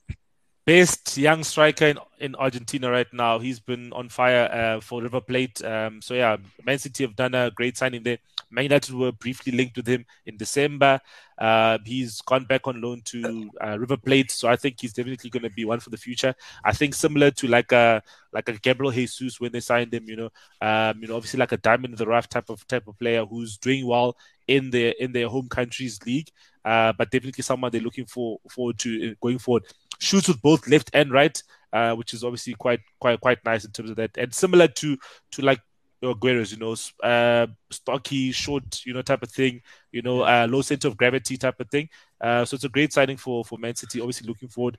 Best young striker in, in Argentina right now. He's been on fire uh, for River Plate. Um, so yeah, Man City have done a great signing there. Man United were briefly linked with him in December. Uh, he's gone back on loan to uh, River Plate, so I think he's definitely going to be one for the future. I think similar to like a like a Gabriel Jesus when they signed him, you know, um, you know, obviously like a diamond in the rough type of type of player who's doing well in their in their home country's league, uh, but definitely someone they're looking for forward to uh, going forward. Shoots with both left and right. Uh, which is obviously quite quite quite nice in terms of that, and similar to to like Aguero's, you know, uh, stocky, short, you know, type of thing, you know, uh, low center of gravity type of thing. Uh, so it's a great signing for for Man City. Obviously, looking forward.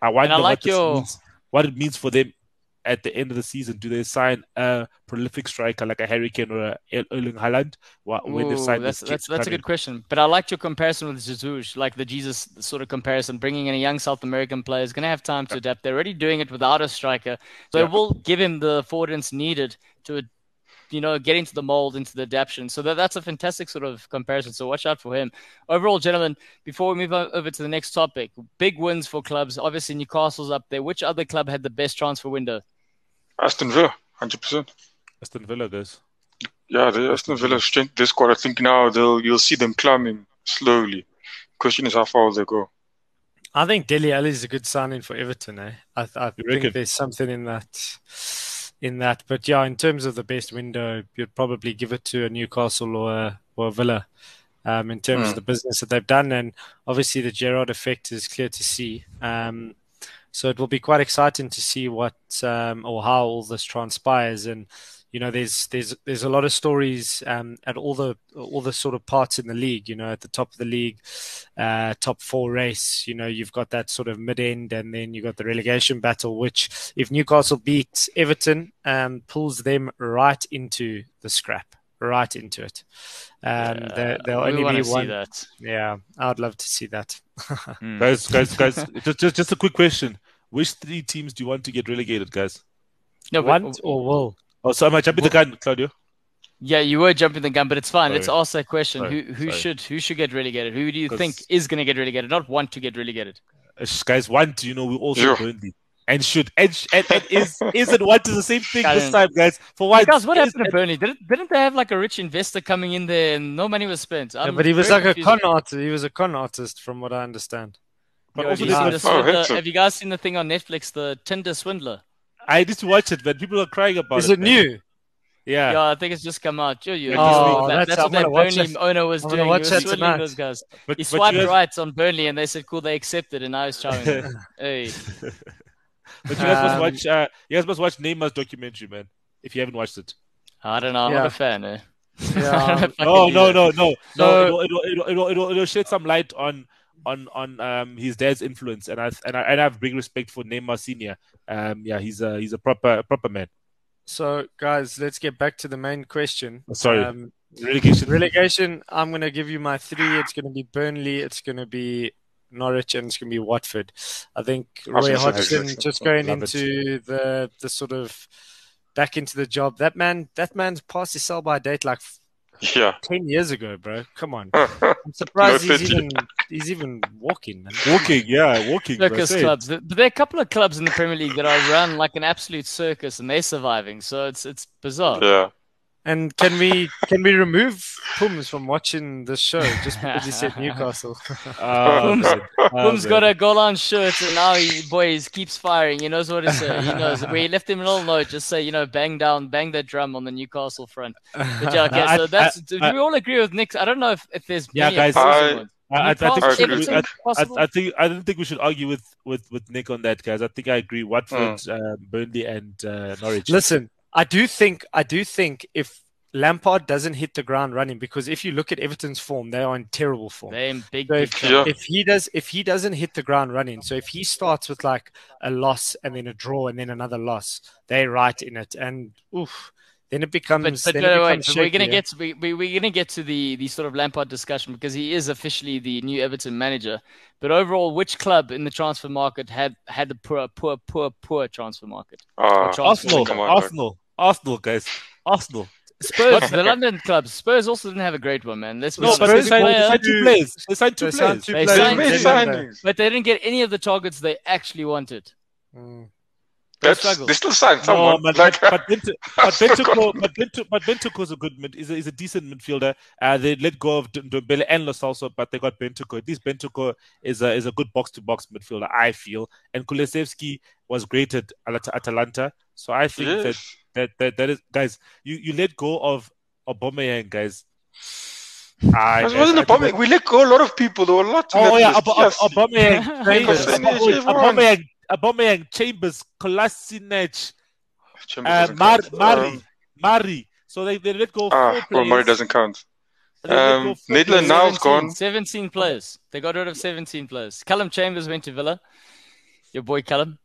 I wonder I like what, your... means, what it means for them at the end of the season. Do they sign a prolific striker like a Harry Kane or a Erling Haaland? When they sign that's that's, that's a good question. But I liked your comparison with Jesus, like the Jesus sort of comparison. Bringing in a young South American player is going to have time to adapt. They're already doing it without a striker, so yeah. it will give him the affordance needed to you know, get into the mold, into the adaptation. So that, that's a fantastic sort of comparison. So watch out for him. Overall, gentlemen, before we move over to the next topic, big wins for clubs. Obviously, Newcastle's up there. Which other club had the best transfer window? Aston Villa, 100%. Aston Villa does. Yeah, the Aston Villa strength this squad. I think now they'll you'll see them climbing slowly. Question is how far will they go. I think Dele Alli is a good signing for Everton. Eh? I, I think there's something in that in that. But yeah, in terms of the best window, you'd probably give it to a Newcastle or a, or a Villa. Um, in terms mm. of hmm. the business that they've done, and obviously the Gerrard effect is clear to see. Um, so it will be quite exciting to see what um, or how all this transpires, and you know, there's there's there's a lot of stories um, at all the all the sort of parts in the league. You know, at the top of the league, uh, top four race. You know, you've got that sort of mid end, and then you've got the relegation battle. Which, if Newcastle beats Everton, um, pulls them right into the scrap, right into it. Um, yeah, there, will only be one. That. Yeah, I'd love to see that. mm. Guys, guys, guys, just, just just a quick question: Which three teams do you want to get relegated, guys? No, want or will? Oh, so am I jumping the gun, Claudio? Yeah, you were jumping the gun, but it's fine. Sorry. Let's ask that question: Sorry. Who who Sorry. should who should get relegated? Who do you think is going to get relegated? Not want to get relegated. Uh, guys, want you know we also sure. Burnley and should and, and, and is is and want is the same thing this time, guys. For why? Guys, what happened to Burnley? Didn't didn't they have like a rich investor coming in there and no money was spent? yeah, but he was like confused. a con artist. He was a con artist, from what I understand. But also, have, you oh, have you guys seen the thing on Netflix, the Tinder swindler? I need to watch it, but people are crying about Is it. it man. new? Yeah. Yeah, I think it's just come out. Yo, yo, Oh, that- that's- that's, I'm what that Burnley owner was I'm doing. watch he that was swindling tonight. those guys. But, He but swiped guys, right on Burnley, and they said, "Cool, they accepted," and now he's chowing them. hey, but you guys must Um, watch. Uh, you guys must watch Neymar's documentary, man. If you haven't watched it. I don't know. I'm Yeah. not a fan. Eh? Yeah. No, no, no, no, So- no. It'll, it'll, it'll, it'll, it'll, it'll shed some light on on on um his dad's influence, and I and I, and I have big respect for Neymar Senior. Um, yeah, he's a he's a proper proper man. So, guys, let's get back to the main question. Sorry. Um, Relegation. relegation. I'm going to give you my three. It's going to be Burnley. It's going to be Norwich, and it's going to be Watford. I think Roy Hodgson just going Love it. into the the sort of back into the job. That man, that man's past his sell by date like Yeah. ten years ago, bro. Come on. yeah. I'm surprised No, he's even he's even walking, man. walking, yeah, walking. circus say clubs. But there are a couple of clubs in the Premier League that are run like an absolute circus, and they're surviving. So it's it's bizarre. And can we can we remove Pums from watching this show just because he said Newcastle? Ah, Boom's- man. Ah, got a goal on shirt, and now he boys keeps firing. He knows what to say. He knows. We left him a little note, just say you know, bang down, bang that drum on the Newcastle front. But yeah, okay. So that's. I- do we all agree with Nick? I don't know if, if there's Yeah, guys. I- I, I, I think I we- with I, I, I think I don't think we should argue with, with, with Nick on that, guys. I think I agree. Watford, Hmm. um, Burnley, and uh, Norwich. Listen, I do think I do think if Lampard doesn't hit the ground running, because if you look at Everton's form, they are in terrible form. They're in big, So big if, trouble. Yeah. if he does if he doesn't hit the ground running, so if he starts with like a loss and then a draw and then another loss, they're right in it. And oof, then it becomes But, but then no, it wait, becomes but we're gonna get to, we, we, we're gonna get to the, the sort of Lampard discussion because he is officially the new Everton manager. But overall, which club in the transfer market had had the poor, poor, poor, poor transfer market? Uh, transfer Arsenal, Come on, Arsenal, Arsenal, guys, Arsenal. Spurs, the London clubs. Spurs also didn't have a great one, man. Let's No, but they. Spurs signed, they signed two players. They signed two They signed players. two They players signed- in made but they didn't get any of the targets they actually wanted. Mm. They struggled. they still signed No, someone. like, but, but Bento, but Bentoko, but Bento, but Bentoko's a good mid. Is a, is a decent midfielder. Uh, they let go of Ndombele and Los also, but they got Bentoko. At least Bentoko is a is a good box to box midfielder. I feel, and Kulusevski was great at At- Atalanta. So I think yes. that that that that is guys. You you let go of Aubameyang, guys. I, It wasn't I a problem. We let go a lot of people. There were a lot to Oh yeah. Ab- Ab- Yes. Aubameyang, Chambers, Percentage, Wait, everyone. Aubameyang, Aubameyang, Chambers, Kolasinac, Chambers uh, Mar- count. Mari, Um, Mari. So they, they let go of ah, well, Murray players. doesn't count. They Um, of four Maitland players. now is gone. 17 players. They got rid of 17 players. Callum Chambers went to Villa. Your boy Callum.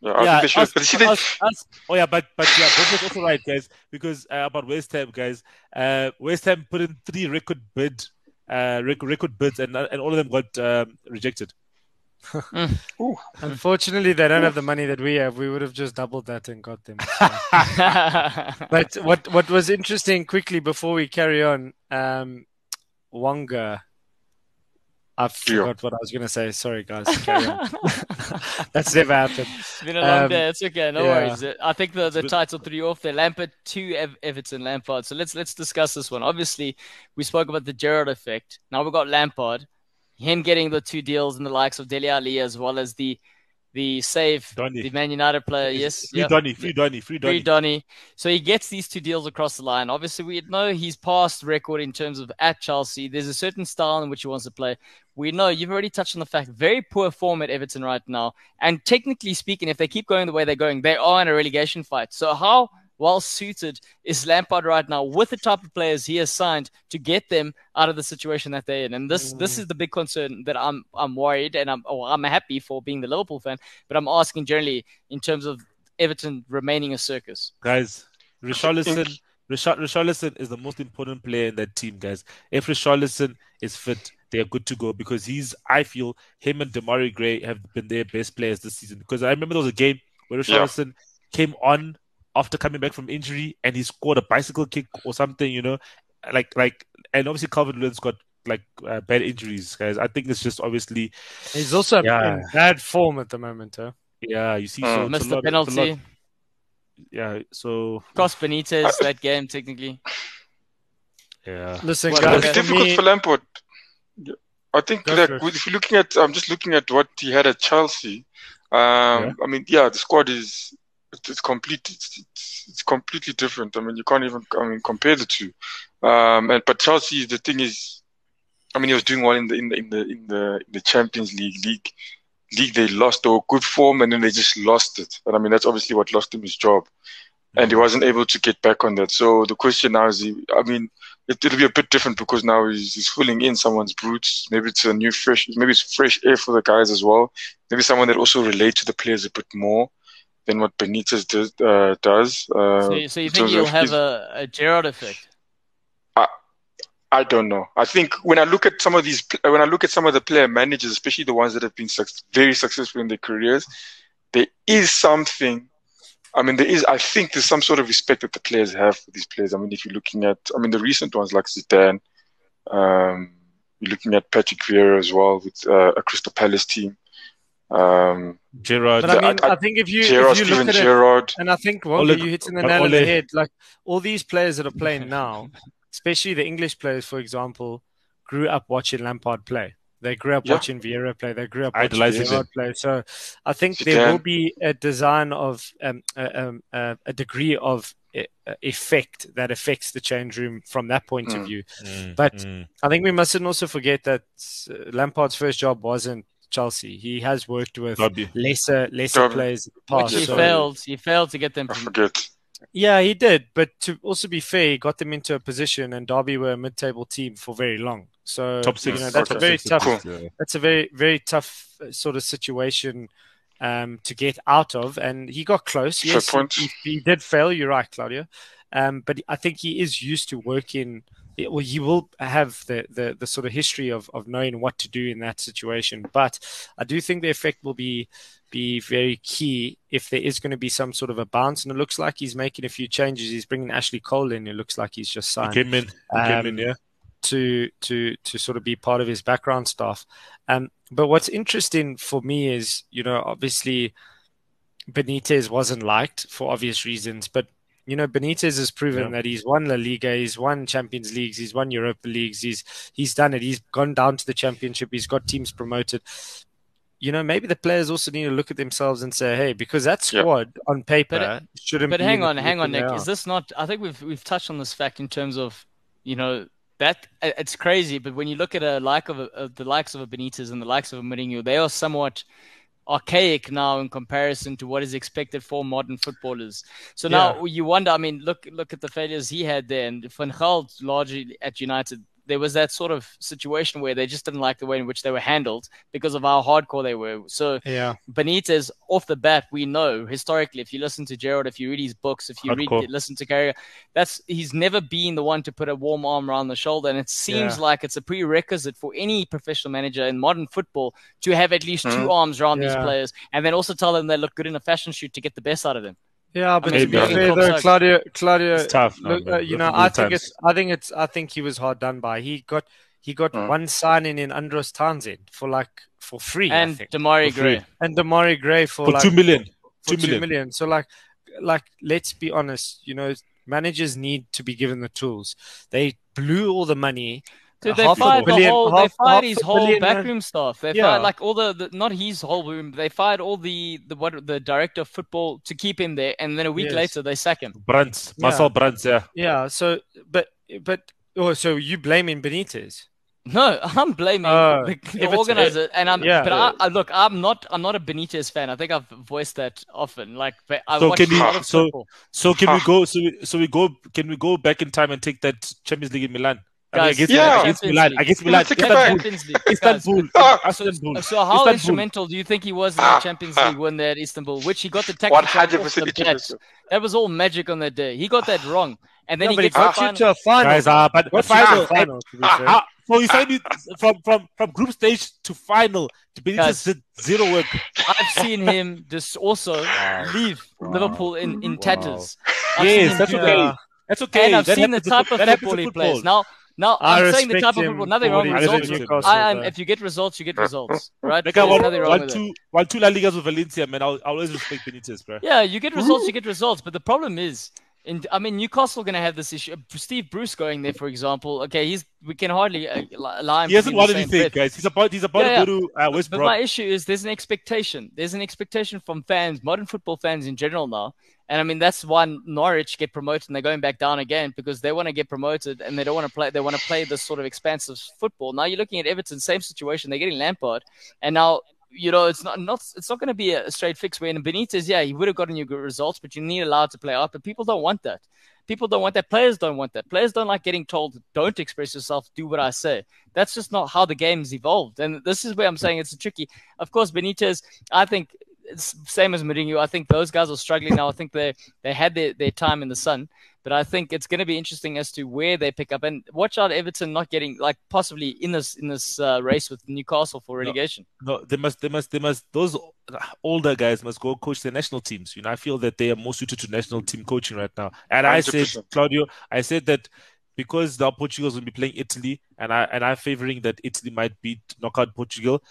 Yeah, Yeah, think they should. us- But they, us- us- oh yeah, but but yeah, Bob is also right, guys. Because uh, about West Ham, guys, uh, West Ham put in three record bid, uh, record, record bids, and and all of them got um, rejected. Unfortunately, they don't have the money that we have. We would have just doubled that and got them. So. But what what was interesting quickly before we carry on, um, Wonga. I forgot what I was going to say. Sorry, guys. That's never happened. It's been a long Um, day. It's okay. No yeah. worries. I think the, the title threw you off there. Lampard to Ev- Everton Lampard. So let's let's discuss this one. Obviously, we spoke about the Gerrard effect. Now we've got Lampard, him getting the two deals and the likes of Dele Alli as well as the the save Donny. the Man United player. Yes, free. Donny, free Donny, free Free Donny. Donny. So he gets these two deals across the line. Obviously, we know his past record in terms of at Chelsea. There's a certain style in which he wants to play. We know you've already touched on the fact very poor form at Everton right now. And technically speaking, if they keep going the way they're going, they are in a relegation fight. So how well suited is Lampard right now with the type of players he has signed to get them out of the situation that they're in? And this this mm. is the big concern that I'm I'm worried and I'm oh, I'm happy for being the Liverpool fan, but I'm asking generally in terms of Everton remaining a circus. guys. Richarlison, Richar- Richarlison is the most important player in that team, guys. If Richarlison is fit, they are good to go because he's. I feel him and Demarai Gray have been their best players this season. Because I remember there was a game where Yeah. Richarlison came on after coming back from injury and he scored a bicycle kick or something. You know, like like, and obviously Calvert-Lewin's got like uh, bad injuries, guys. I think it's just obviously, He's also Yeah. in bad form at the moment, huh? yeah. You see, Mm. so it's Missed the lot- it's penalty. yeah. So Cost Benitez that game technically. yeah. Listen, Well, It'll guys, be difficult me, for Lampard. I think Go like for it. with- if you're looking at, I'm just looking at what he had at Chelsea. Um, Yeah. I mean, yeah, the squad is it's, it's complete. It's, it's, it's completely different. I mean, you can't even. I mean, compare the two. Um, and but Chelsea, the thing is, I mean, he was doing well in the in the in the in the, in the Champions League league. League they lost or good form and then they just lost it. And I mean that's obviously what lost him his job, and he wasn't able to get back on that. So the question now is, he, I mean, it, will be a bit different because now he's, he's filling in someone's boots. Maybe it's a new fresh, maybe it's fresh air for the guys as well. Maybe someone that also relates to the players a bit more than what Benitez does. Uh, does uh, so, so, you think he'll have a, a Gerrard effect? I I don't know. I think when I look at some of these, when I look at some of the player managers, especially the ones that have been very successful in their careers, there is something. I mean, there is. I think there's some sort of respect that the players have for these players. I mean, if you're looking at, I mean, the recent ones like Zidane, um, you're looking at Patrick Vieira as well with uh, a Crystal Palace team. Um, Gerrard. But I mean, I, I, think if you, Gerrard, if you look at Gerrard. it, and I think well, you hitting the nail on the head. Like all these players that are playing now, especially the English players, for example, grew up watching Lampard play. They grew up yeah. watching Vieira play. They grew up watching Gerrard play. So I think there will be a design of um, a, um, a, degree of effect that affects the change room from that point mm. of view. Mm, but mm. I think we mustn't also forget that uh, Lampard's first job wasn't Chelsea. He has worked with Derby. lesser lesser Derby. players in the past. He so. failed. He failed to get them. I forget. Yeah, he did. But to also be fair, he got them into a position, and Derby were a mid-table team for very long. So top six. You know, that's a very tough. Cool. That's a very very tough uh, sort of situation um, to get out of, and he got close. Yes, he, he, did fail. You're right, Claudio. Um, but I think he is used to working. Well, you will have the, the, the sort of history of, of knowing what to do in that situation. But I do think the effect will be be very key if there is going to be some sort of a bounce. And it looks like he's making a few changes. He's bringing Ashley Cole in. It looks like he's just signed. He came in. He um, in, yeah. To to to sort of be part of his background staff. Um, but what's interesting for me is, you know, obviously Benitez wasn't liked for obvious reasons, but you know, Benitez has proven yeah. that he's won La Liga, he's won Champions Leagues, he's won Europa Leagues, he's he's done it. He's gone down to the championship, he's got teams promoted you know, maybe the players also need to look at themselves and say, "Hey, because that squad yep. on paper but, uh, shouldn't." But hang on, hang on, Nick. Is this not? I think we've we've touched on this fact in terms of, you know, that uh, it's crazy. But when you look at a like of, a, of the likes of a Benitez and the likes of a Mourinho, they are somewhat archaic now in comparison to what is expected for modern footballers. So now yeah. you wonder. I mean, look look at the failures he had there, and Van Gaal largely at United there was that sort of situation where they just didn't like the way in which they were handled because of how hardcore they were. So yeah, Benitez off the bat, we know historically, if you listen to Gerrard, if you read his books, if you hardcore. read listen to Carragher, that's he's never been the one to put a warm arm around the shoulder, and it seems yeah. like it's a prerequisite for any professional manager in modern football to have at least mm. two arms around yeah. these players, and then also tell them they look good in a fashion shoot to get the best out of them. Yeah, but to be fair though, Claudio, Claudio, it's tough. Look, uh, you know, I think times. it's, I think it's, I think he was hard done by. He got, he got mm. one signing in Andros Townsend for like for free, and Demarai Gray, and Demarai Gray for, for like, two million, for two, two million. million. So like, like, let's be honest. You know, managers need to be given the tools. They blew all the money Dude, they fired the whole. Half, they fired his whole backroom staff. They yeah. fired like all the, the, not his whole room. They fired all the the what the director of football to keep him there, and then a week yes. later they sack him. Brands, Marcel yeah. Brands, yeah. Yeah. So, but but oh, so you blaming Benitez? No, I'm blaming uh, the, the organizer, and I'm. Yeah, but I, I, look, I'm not. I'm not a Benitez fan. I think I've voiced that often. Like, I so can we? So, so can we go? So we, so we go? Can we go back in time and take that Champions League in Milan? Guys, against, yeah. against Milan, against Milan, Istanbul, Istanbul, Istanbul. So how Istanbul. instrumental do you think he was in the Champions League win there at Istanbul, which he got the tactical the That was all magic on that day. He got that wrong, and then no, he gets got you to a final. Guys, uh, but what final? final uh, so you said from from from group stage to final. Benitez did zero work. I've seen him just also leave Liverpool in in tatters. Yes, that's okay. That's okay. And I've seen the type of football he plays. Now, now I am saying the type of football. Nothing wrong with results. I am. If you get results, you get results, right? Like one, nothing wrong with two, it. two La Ligas with Valencia, man. I'll, I'll always respect Benitez, bro. Yeah, you get results, you get results. But the problem is, In, I mean, Newcastle going to have this issue. Steve Bruce going there, for example. Okay, he's we can hardly uh, lie. He hasn't won anything, guys. He's about he's about Yeah, to go to uh, West But my issue is there's an expectation. There's an expectation from fans, modern football fans in general now. And I mean that's why Norwich get promoted and they're going back down again because they want to get promoted and they don't want to play. They want to play this sort of expansive football. Now you're looking at Everton, same situation. They're getting Lampard, and now you know it's not not it's not going to be a straight fix. Where in Benitez, yeah, he would have gotten you good results, but you need allowed to play out. But people don't want that. People don't want that. Players don't want that. Players don't like getting told, "Don't express yourself. Do what I say." That's just not how the game's evolved. And this is where I'm saying it's tricky. Of course, Benitez. I think same as Mourinho. I think those guys are struggling now. I think they they had their, their time in the sun, but I think it's going to be interesting as to where they pick up. And watch out, Everton not getting like possibly in this in this uh, race with Newcastle for relegation. No, they must, they must, they must. Those older guys must go coach their national teams. You know, I feel that they are more suited to national team coaching right now. And I said, Claudio, I said that because the Portugal's will be playing Italy, and I and I'm favoring that Italy might beat knockout Portugal.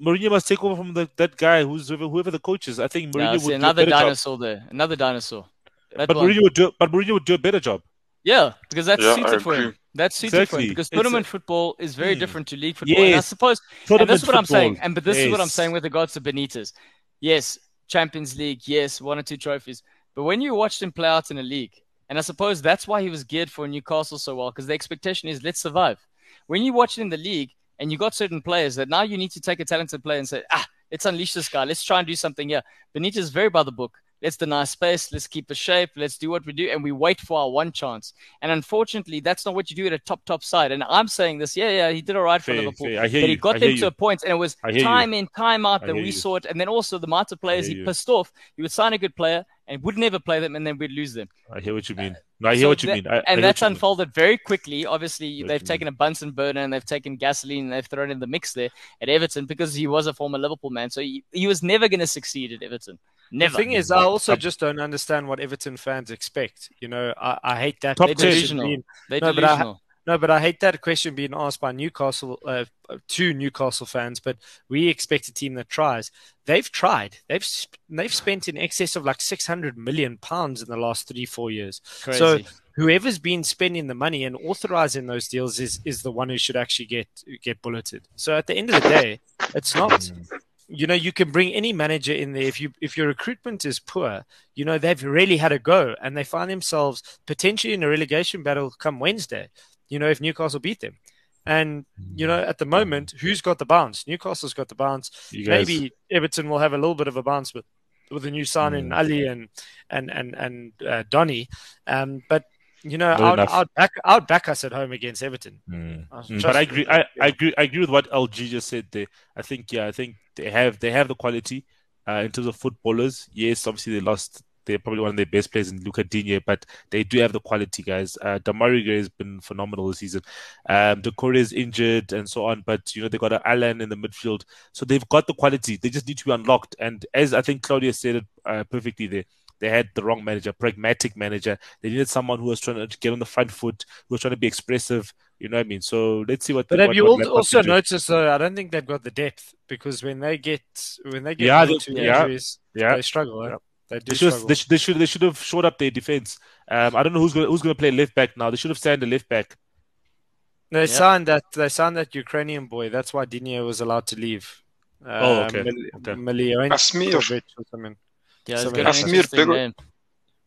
Mourinho must take over from the, that guy who's whoever, whoever the coach is. I think Yeah, Mourinho see, would another do a better dinosaur there. Another dinosaur. job. That But one. Mourinho would do, but Mourinho would do a better job. Yeah, because that's Yeah, suited for him. That's suited for him because It's tournament football is very Hmm. different to league football. And I suppose, and Tournament this is what I'm saying. And but this is what I'm saying with regards to Benitez. Yes, Champions League. Yes, one or two trophies. But when you watched him play out in a league, and I suppose that's why he was geared for Newcastle so well, because the expectation is let's survive. When you watch it in the league and you got certain players that now you need to take a talented player and say, ah, let's unleash this guy. Let's try and do something here. Benitez is very by the book. Let's deny space. Let's keep a shape. Let's do what we do. And we wait for our one chance. And unfortunately, that's not what you do at a top, top side. And I'm saying this. Yeah, yeah, he did all right for Fair, Liverpool. fair. I hear But he you. got I them to a point, and it was I hear you. time in, time out I that we you. saw it. And then also the of players he pissed off. He would sign a good player and would never play them, and then we'd lose them. I hear what you uh, mean. No, I hear So what you that- mean. I, I and what that's you mean. unfolded very quickly. Obviously, they've taken a Bunsen burner and they've taken gasoline and they've thrown in the mix there at Everton because he was a former Liverpool man. So he, he was never going to succeed at Everton. Never. The thing is, I also just don't understand what Everton fans expect. You know, I, I hate that Top question delusional. being They're No, but I- No, but I hate that question being asked by Newcastle uh, to Newcastle fans. But we expect a team that tries. They've tried. They've they've spent in excess of like six hundred million pounds in the last three four years. Crazy. So whoever's been spending the money and authorizing those deals is is the one who should actually get get bulleted. So at the end of the day, it's not. You know, you can bring any manager in there if you if your recruitment is poor. You know, they've really had a go, and they find themselves potentially in a relegation battle come Wednesday. You know, if Newcastle beat them, and you know, at the moment, who's got the bounce? Newcastle's got the bounce. Guys- Maybe Everton will have a little bit of a bounce with with the new signing Mm. Alli and and and and uh, Donny. Um, but you know, I'd. I'd back I'd back us at home against Everton. Mm. Uh, Mm, but I agree. I, I agree. I agree with what LG just said there. I think yeah. I think they have they have the quality uh, in terms of footballers. Yes, obviously they lost. They're probably one of their best players in Luca Digne, but they do have the quality, guys. Uh, has been phenomenal this season. Um, Doucouré is injured and so on, but you know they got Allan in the midfield, so they've got the quality. They just need to be unlocked. And as I think Claudio said it uh, perfectly there, they had the wrong manager, pragmatic manager. They needed someone who was trying to get on the front foot, who was trying to be expressive. You know what I mean? So let's see what. But what, have you what al- also noticed though? I don't think they've got the depth because when they get when they get Yeah, more they- to yeah, injuries, Yeah, they struggle. eh? Yeah. They do they should, struggle. they should they should they should have shored up their defense. Um, I don't know who's going who's going to play left back now. They should have signed a left back. They Yeah. signed that. They signed that Ukrainian boy. That's why Digne was allowed to leave. Oh, Uh, okay. Mil- Okay. Milionovic or something. Yeah, it's so got an Asmir Bego- name.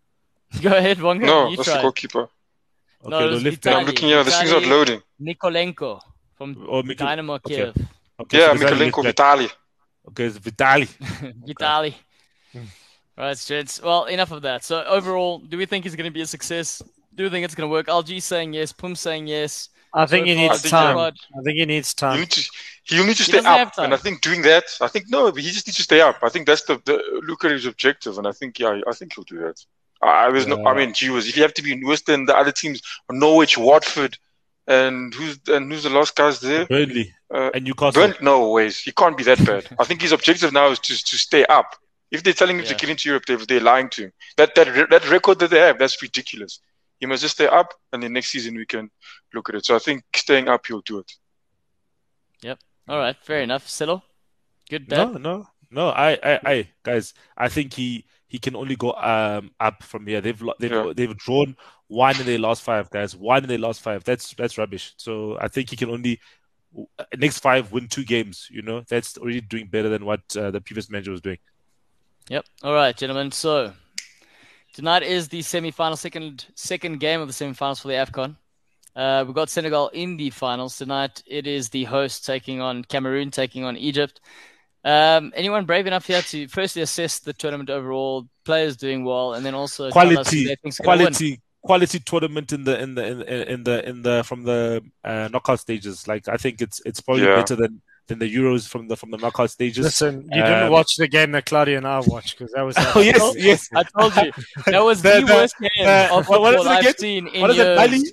Go ahead, Wonga. No, you that's try. the goalkeeper. Okay, No, it the was left I'm looking here. This thing's not loading. Mykolenko from Oh, Mikul- Dynamo okay. Kiev. Okay, Yeah, so Vitali Mykolenko left back. Vitali. Okay, it's Vitali. Vitali. Right, gents. Well, enough of that. So overall, do we think he's going to be a success? Do we think it's going to work? LG saying yes. Pum saying yes. I think So he needs I time. Gerrard- I think he needs He'll time. need to, he'll need to stay up, and I think doing that, I think no, he just needs to stay up. I think that's the, the Luka's objective, and I think yeah, I think he'll do that. I, I was no, I mean, gee whiz, if you have to be worse than the other teams, Norwich, Watford, and who's and who's the last guys there? Burnley Uh, and Newcastle. Burn, no ways, he can't be that bad. I think his objective now is to to stay up. If they're telling him to Yeah. get into Europe, they, they're lying to him. That that that record that they have, that's ridiculous. He must just stay up, and then next season we can look at it. So I think staying up, he'll do it. Yep. All right, fair enough. Silo, good bet. No, no, no. I, I, I, guys, I think he he can only go um, up from here. They've they've Yeah. they've drawn one in their last five, guys. One in their last five. That's that's rubbish. So I think he can only uh, next five win two games. You know, that's already doing better than what uh, the previous manager was doing. Yep. All right, gentlemen. So tonight is the semi-final, second second game of the semi-finals for the Afcon. Uh, we've got Senegal in the finals tonight. It is the host taking on Cameroon, taking on Egypt. Um, anyone brave enough here to firstly assess the tournament overall, players doing well, and then also tell Quality, they think's gonna win? quality, quality tournament in the in the in, in the in the from the uh, knockout stages. Like I think it's it's probably Yeah. better than than the Euros from the from the knockout stages. Listen, you didn't Um, watch the game that Claudio and I watched because that was. Oh yes, yes. I told you that was The- the, the- worst game of what- what is it I've seen in What is it? years. Mali,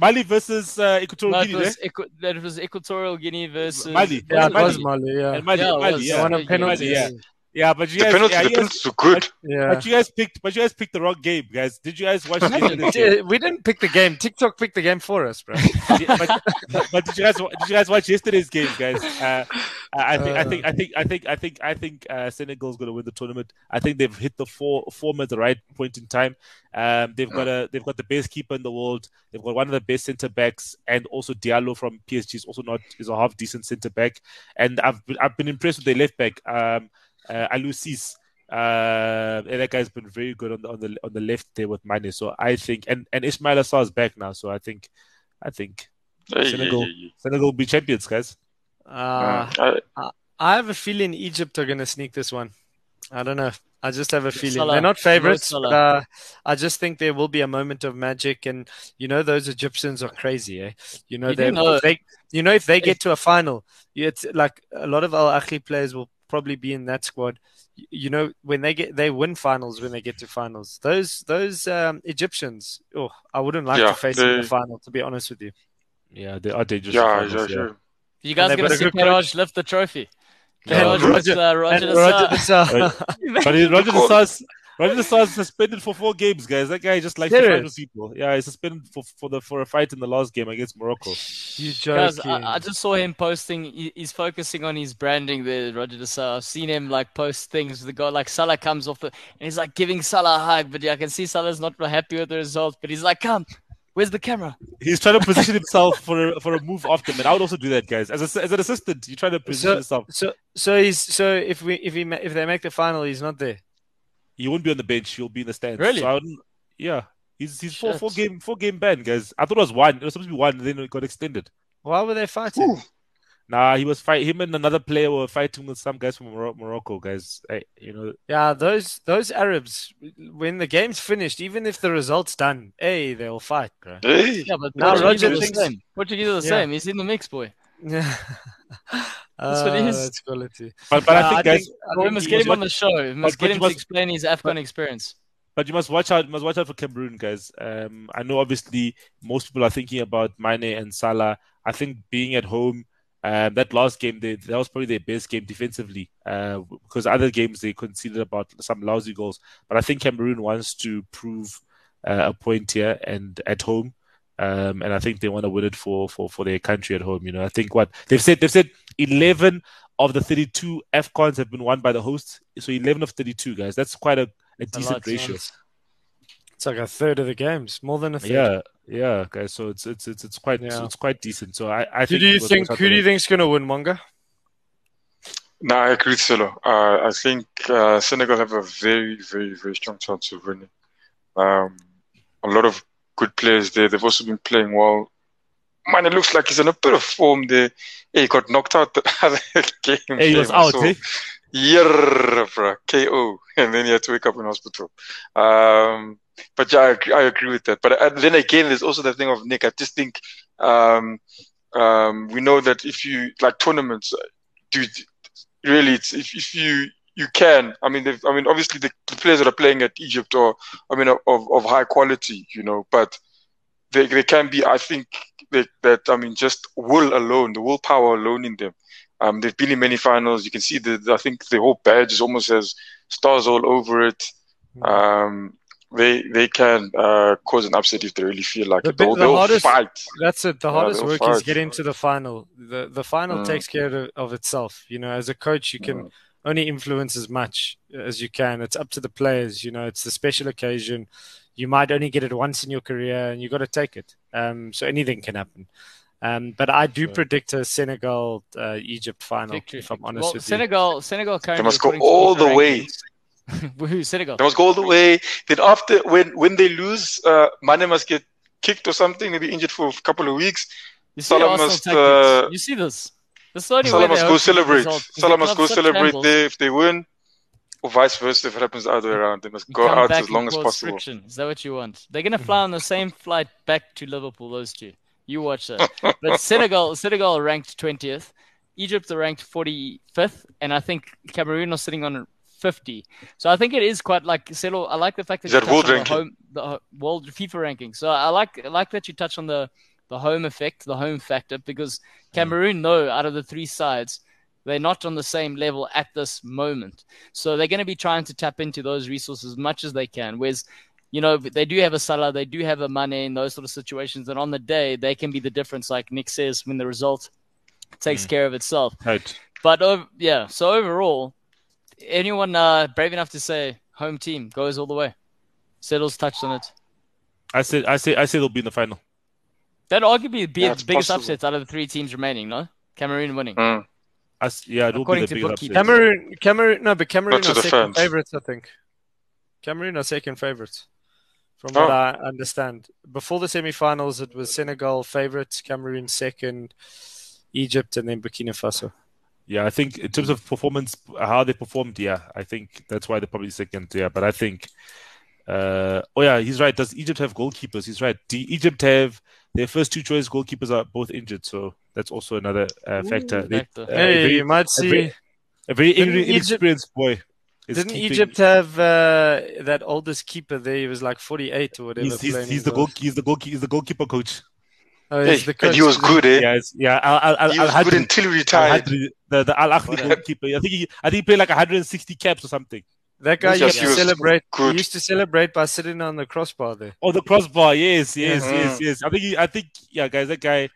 Mali versus uh, Equatorial No, it Guinea. was, eh? That was Equatorial Guinea versus Mali. Yeah, it Mali. was Mali. Yeah, And Mali, Yeah, Mali, yeah. one of penalties. yeah. Yeah, but you The guys, penalty, yeah, the you guys, penalties were good. Yeah. but you guys picked, but you guys picked the wrong game, guys. Did you guys watch yesterday's game? We didn't pick the game. TikTok picked the game for us, bro. Yeah, but, but did you guys did you guys watch yesterday's game, guys? Uh, I think I think I think I think I think I think uh, Senegal's going to win the tournament. I think they've hit the four form at the right point in time. Um, they've got a they've got the best keeper in the world. They've got one of the best centre backs, and also Diallo from PSG is also not is a half decent centre back. And I've been, I've been impressed with their left back, um, uh, Alusis. Uh, and that guy's been very good on the on the on the left there with Mane. So I think, and and Ismaila Sarr is back now. So I think, I think Hey, Senegal. yeah, yeah, Senegal will be champions, guys. Uh, yeah. Uh, I have a feeling Egypt are going to sneak this one. I don't know. I just have a feeling Salah. they're not favorites, Mo but uh, I just think there will be a moment of magic. And you know, those Egyptians are crazy, eh? You know, You they, know- they, you know, if they get to a final, it's like a lot of Al Ahly players will probably be in that squad. You know, when they get, they win finals when they get to finals. Those those um, Egyptians, oh, I wouldn't like Yeah, to face them in the final. To be honest with you, Yeah, they are dangerous. yeah, in yeah, finals, sure. You guys going to see good coach. Peroj lift the trophy? Yeah, Peroj Roger- with, uh, Roger And Roger Nassar. Nassar. Roger, Roger Nassar's Roger Nassar's suspended for four games, guys. That guy just likes to fight with people. Yeah, he's suspended for for the for a fight in the last game against Morocco. you Guys, joking? I, I just saw him posting. He, he's focusing on his branding there, Roger Nassar. I've seen him like post things. The guy like Salah comes off the and he's like giving Salah a hug, but yeah, I can see Salah's not happy with the result. But he's like, "Come, where's the camera?" He's trying to position himself for a, for a move after him, and I would also do that, guys. As a, as an assistant, you try to position So- yourself. So so he's so if we if he if they make the final, he's not there. He won't be on the bench. He'll be in the stands. Really? So I yeah, he's he's four four game four game ban, guys. I thought it was one. It was supposed to be one, and then it got extended. Why were they fighting? Ooh. Nah, he was fight. Him and another player were fighting with some guys from Mor- Morocco, guys. Hey, you know, Yeah, those those Arabs, when the game's finished, even if the result's done, hey, they'll fight, bro. Yeah, but Now Portuguese are the thinks- same. Portuguese are the Yeah. same. He's in the mix, boy. Yeah, That's what it Ah. That's quality. but but Uh, I think, guys, I We think must get him on the show. We must but get you him must- to explain his AFCON experience. But you must watch out. Must watch out for Cameroon, guys. Um, I know obviously most people are thinking about Mane and Salah. I think being at home, um, that last game, they, that was probably their best game defensively. Uh, because other games they conceded about some lousy goals. But I think Cameroon wants to prove uh, a point here and at home. Um, and I think they want to win it for, for, for their country at home. You know, I think what they've said, they've said 11 of the 32 AFCONs have been won by the hosts. So 11 of 32, guys. That's quite a, a a decent lot, yeah. ratio. It's like a third of the games, more than a third. Yeah, yeah, guys. So it's it's it's it's quite Yeah. it's quite decent. So I I Who think do you think? watch Who do you them. think's gonna win, Monga? No, I agree with Silo. Uh, I think uh, Senegal have a very, very, very strong chance of winning. Um, a lot of good players there. They've also been playing well. Man, it looks like he's in a bit of form there. Hey, he got knocked out the other game. Hey, he was out, saw. eh? Yeah, bro. KO. And then he had to wake up in hospital. Um, but yeah, I agree, I agree with that. But uh, then again, there's also the thing of Nick. I just think um, um, we know that if you like tournaments, uh, dude, really, it's if, if you you can. I mean, I mean, obviously the, the players that are playing at Egypt are, I mean, of of high quality, you know, but they they can be. I think that that I mean, just will alone, the willpower alone in them. Um, they've been in many finals. You can see the, I think the whole badge is almost has stars all over it. Um, they they can uh, cause an upset if they really feel like The it. They'll, the they'll hardest- fight. That's it. The Yeah, hardest they'll work is fight. getting to the final. The the final Mm. takes care of, of itself. You know, as a coach, you can Mm. only influence as much as you can. It's up to the players. You know, it's the special occasion. You might only get it once in your career, and you got to take it. Um, so anything can happen. Um, but I do Sure. predict a Senegal uh, Egypt final. Victory. If I'm honest well, with Senegal, Senegal currently They must go all the way. rankings- Woohoo, Senegal. They must go all the way. Then after when when they lose, uh, Mane must get kicked or something, maybe injured for a couple of weeks. You see Salah must, uh, you see this. This is the only Salah must go hope to get celebrate. results, 'cause Salah must go celebrate shambles. there if they win, or vice versa if it happens the other way around. They must go come out as long as possible. friction. Is that what you want? They're gonna mm-hmm. fly on the same flight back to Liverpool. Those two. You watch that. but Senegal, Senegal are ranked twentieth. Egypt are ranked forty fifth, and I think Cameroon are sitting on fifty. So I think it is quite like Selo. I like the fact that Is that touch world on the home, the world FIFA ranking. So I like I like that you touch on the the home effect, the home factor, because mm. Cameroon know out of the three sides. They're not on the same level at this moment. So they're going to be trying to tap into those resources as much as they can. Whereas, you know, they do have a Salah, they do have a money in those sort of situations. And on the day, they can be the difference, like Nick says, when the result takes Mm. care of itself. Right. But ov- yeah, so overall, anyone uh, brave enough to say home team goes all the way? Settles touched on it. I said, I say, I say they'll be in the final. That'd arguably be Yeah, the biggest possible. upset out of the three teams remaining, no? Cameroon winning. Mm. I s yeah, it will be According the to bigger bookkeepers. upset. Cameroon, Cameroon, no, but Cameroon to are second fans. favorites, I think. Cameroon are second favorites, from what Oh. I understand. Before the semi-finals, it was Senegal favorites, Cameroon second, Egypt, and then Burkina Faso. Yeah, I think in terms of performance, how they performed, yeah, I think that's why they're probably second. Yeah, but I think, uh, oh yeah, he's right. Does Egypt have goalkeepers? He's right. Do Egypt have their first two choice goalkeepers are both injured, so that's also another uh, factor. They, factor. uh, hey, very- you might a see. very- a very Didn't Egypt- inexperienced boy. Didn't keeping- Egypt have uh, that oldest keeper there? He was like 48 or whatever. He's, he's, he's the goal. He's the goal. He's the goalkeeper coach. Oh, Hey, he's the and he was good, eh? Yeah, it's, yeah. Al, Al, Al, He was Al good until he Al retired. Hadri, the the Al Ahly goalkeeper. I think he, I think he played like 160 caps or something. That guy used to celebrate. good. He used to celebrate by sitting on the crossbar there. Oh, the crossbar. Yes, yes, Yeah. yes, yes. I think. He, I think. Yeah, guys. That guy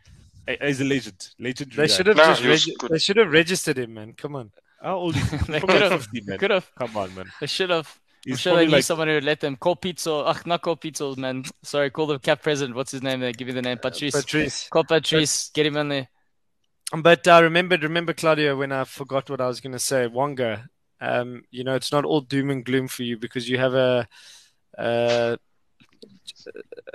uh, is a legend. Legend. They should have Nah, just he regi- they should have registered him, man. Come on. How old is he? They could have. Could have. Come on, man. They should have. I'm He's sure they like someone who would let them. Call Pizzo. Ach, not call Pizzo, man. Sorry, call the CAF president. What's his name? They give you the name. Patrice. Patrice. Call Patrice. Get him in there. But I remembered, remember Claudio, when I forgot what I was going to say. Wonga, um, you know, it's not all doom and gloom for you because you have a, a,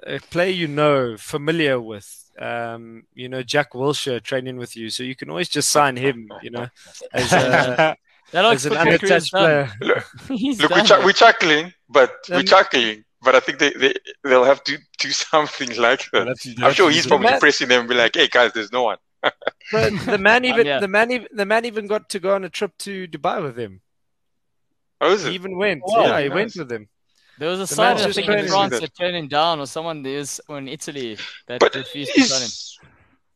a player you know, familiar with. Um, you know, Jack Wilshere training with you, so you can always just sign him. You know, as a, That as an unattached player. He's Look, we're, ch- we're chuckling, but we're Um, chuckling. But I think they, they they'll have to do something like that. I'm sure he's probably Man- pressing them and be like, "Hey guys, there's no one." But the man even yeah. the man even the man even got to go on a trip to Dubai with him. How is He it? even went. Wow, yeah, he nice. went with him. There was a The side, man's I just think, in. France that. that turned him down, or someone there's or in Italy that But refused to sign him.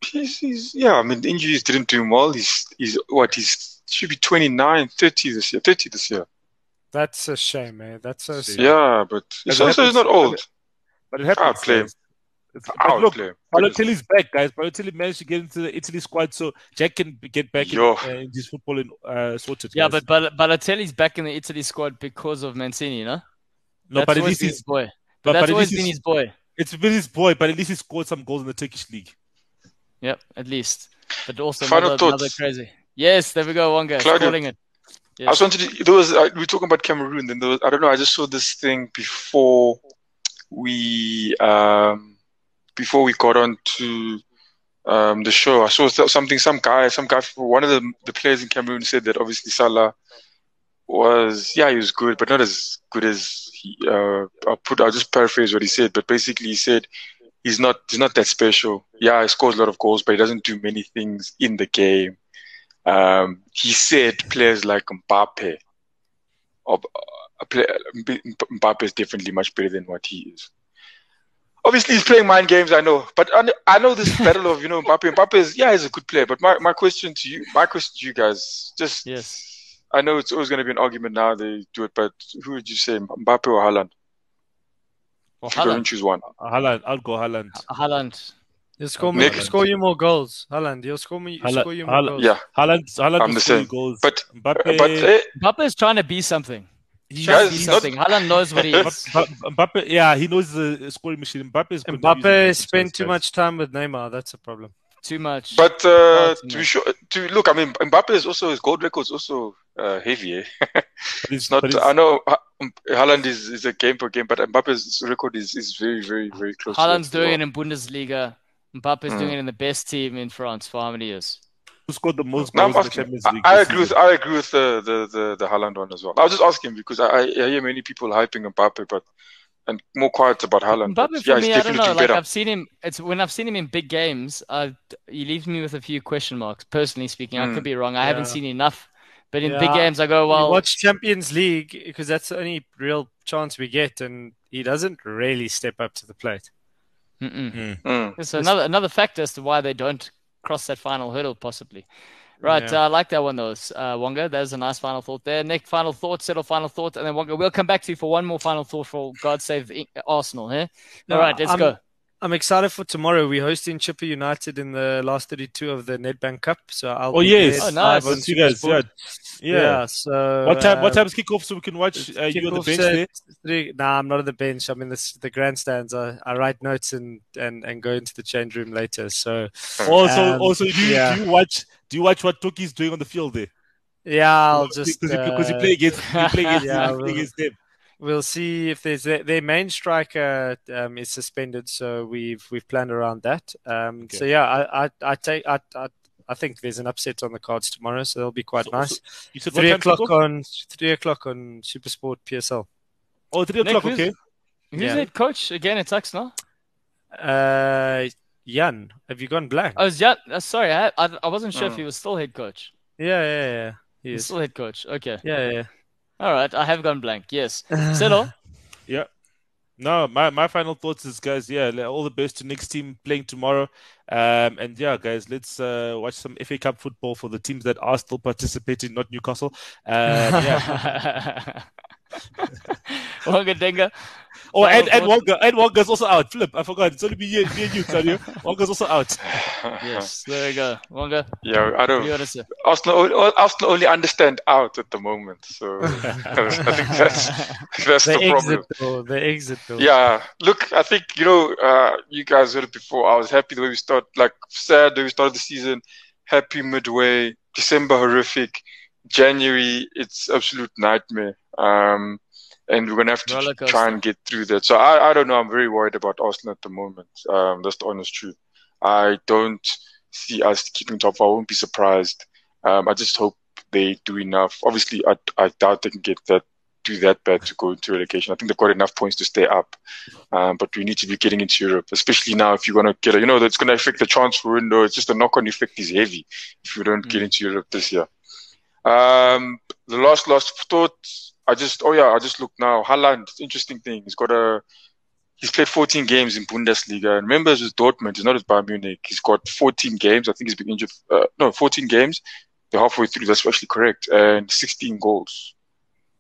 he's, he's, he's yeah. I mean, the injuries didn't do him well. He's he's what he's should be 29, 30 this year. 30 this year. That's a shame, man. That's so sad. Yeah, but he's also happens- not old. But it happens. Ah, Outplay. Guys. It's- I'll But look, play. Balotelli's back, guys. Balotelli managed to get into the Italy squad, so Jack can get back in, Yo. uh, in his football in, uh, sorted. Yeah, guys. but Bal- Balotelli's back in the Italy squad because of Mancini, no? no, that's but at always been his boy. But, but, that's but at always least been his boy. it's been his boy, but at least he scored some goals in the Turkish league. Yep, at least. But also Final another, another thoughts. crazy. Yes, there we go, Wonga. Claudio. Calling it. I just wanted to, there was uh, we were talking about Cameroon. Then there was, I don't know. I just saw this thing before we um before we got on to um the show. I saw something. Some guy, some guy, one of the the players in Cameroon said that obviously Salah was yeah he was good, but not as good as he. Uh, I'll put. I'll just paraphrase what he said, but basically he said he's not he's not that special. Yeah, he scores a lot of goals, but he doesn't do many things in the game. Um, he said players like Mbappe, player, Mbappe is definitely much better than what he is. Obviously, he's playing mind games. I know, but I know, I know this battle of you know Mbappe. Mbappe is yeah, he's a good player. But my, my question to you, my question to you guys, just Yes. I know it's always going to be an argument now. They do it, but who would you say, Mbappe or Haaland? Well, If you can Haaland. choose one. Uh, Haaland, I'll go Haaland. Haaland. He'll score, Nick- more, score you more goals. Haaland, he'll score, me, Haaland- score you more Haaland- goals. Yeah, Haaland, Haaland I'm will the score same. goals. but Mbappe, but eh, Mbappe is trying to be something. He's- Trying to Guys, be not- something. Haaland knows what he is. Mbappe, Mbappe, yeah, he knows the scoring machine. Mbappe is Mbappe spent too much time with Neymar. That's a problem. Too much. but uh, Oh, it's to be sure, to look, I mean, Mbappe is also his gold record is also uh, heavy. Eh? It's not. I know Ha- Haaland is, is a game per game, but Mbappe's record is, is very, very, very close. to Haaland's doing well. it in Bundesliga. Mbappe's Mm. doing it in the best team in France for how many years? Who scored the most No, I'm goals in the. Champions League? I this agree with? I agree with the the the, the Haaland one as well. I was just asking because I, I hear many people hyping Mbappe, but and more quiet about Haaland. but Mbappe for yeah, he's me, I don't know. Like better. I've seen him. It's when I've seen him in big games. I he leaves me with a few question marks. Personally speaking, I Mm. could be wrong. I haven't seen enough. But in Yeah. big games, I go we well. watch Champions League because that's the only real chance we get, and he doesn't really step up to the plate. Mm-mm. Mm. It's another another factor as to why they don't cross that final hurdle, possibly. Right, Yeah. uh, I like that one, though, uh, Wonga. There's a nice final thought there. Nick, final thought, settle final thought, and then Wonga, we'll come back to you for one more final thought for God save the- Arsenal. Here, No, all right, let's I'm- go. I'm excited for tomorrow. We're hosting Chippa United in the last 32 of the Nedbank Cup, so I'll. Oh be yes, there Oh, nice. live on Let's guys. Yeah, yeah. Yeah. So What time? What uh, time's kickoff so we can watch uh, you on the bench there? Three, nah, I'm not on the bench. I'm in the the grandstands. I, I write notes and, and, and go into the change room later. So Also, Um, also, do you, yeah. do you watch? Do you watch what Toki's doing on the field there? yeah, I'll just because you, because you uh, play against you play against, Yeah, you play well- against them. We'll see if there's their, their main striker um, is suspended, so we've we've planned around that. Um, Okay. So yeah, I I, I take I, I I think there's an upset on the cards tomorrow, so that'll be quite So- nice. You said Three o'clock kickoff? on three o'clock on Supersport PSL. Oh, three Nick, o'clock. who's- Okay. Who's Yeah. head coach again? It sucks, no? Uh, Jan, have you gone black? I was yeah. Uh, sorry, I, I I wasn't sure if Mm. he was still head coach. Yeah, yeah, yeah. He He's is. still head coach. Okay, Yeah, yeah. All right. I have gone blank. Yes, settle. Yeah. No, my, my final thoughts is, guys, yeah, all the best to Nick's team playing tomorrow. Um, and yeah, guys, let's uh, watch some FA Cup football for the teams that are still participating, not Newcastle. Um, yeah. Wonga Denga. Oh, and, and Final Wonga, and Wonga's also out. Flip, I forgot. It's only me, and- me and you, Claudio. Wonga's also out. Yes, there we go. Wonga, Yeah, I do don't. you want to say? Arsenal, only- Arsenal only understand out at the moment, so I think that's that's the the problem. exit. The exit door. Yeah, look, I think you know, uh, you guys heard it before. I was happy the way we start, like sad the way we started the season. Happy midway, December horrific, January it's absolute nightmare. Um, and we're gonna have to try and get through that. So I, I don't know. I'm very worried about Arsenal at the moment. Um, that's the honest truth. I don't see us keeping top. I won't be surprised. Um, I just hope they do enough. Obviously, I, I doubt they can get that do that bad to go into relegation. I think they've got enough points to stay up. Um, but we need to be getting into Europe, especially now if you're going to get you know, that's going to affect the transfer window. It's just the knock on effect is heavy if you don't get Mm. into Europe this year. Um, the last, last thought, I just, oh yeah, I just look now. Haaland, interesting thing. He's got a, he's played 14 games in Bundesliga. And remember, it's with Dortmund. He's not at Bayern Munich. He's got 14 games. I think he's been injured. Uh, no, 14 games. They're halfway through. That's actually correct. And 16 goals.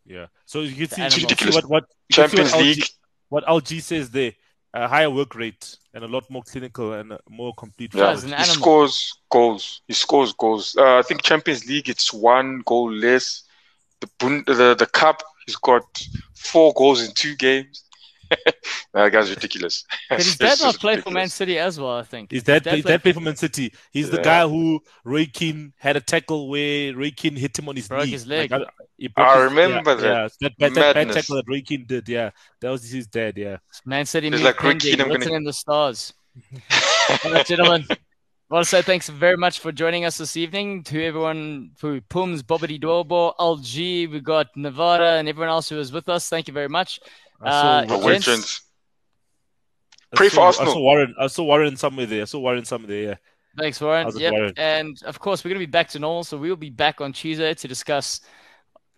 Yeah. So you can see, you can see what, what, you see Champions what LG, League. what LG says there. A higher work rate and a lot more clinical and more complete. Yeah, As an he scores goals. He scores goals. Uh, I think Champions League, it's one goal less. The the the cup, he's got four goals in two games. that guy's ridiculous. Did his It's dad just not play for Man. City as well? I think. Is that Dad play, played play for Man City? He's the guy who Roy Keane had a tackle where Roy Keane hit him on his Broke knee. his leg. I, broke I his- remember yeah, that. Yeah, that, bad, that bad tackle that Roy Keane did. Yeah, that was his dad. Yeah. Man City It's means like Roy pending, Keane, I'm gonna- in the stars. All right, gentlemen. I want to say thanks very much for joining us this evening. To everyone who Pums, Bobbity Dorbo, LG, we got Nevada, and everyone else who was with us. Thank you very much. I Uh, saw, Gents. gents. Pray for saw- I saw Warren. I saw Warren somewhere there. I saw Warren somewhere there. Yeah. Thanks, Warren. How's Yep. Warren? And of course, we're going to be back to normal. So we'll be back on Tuesday to discuss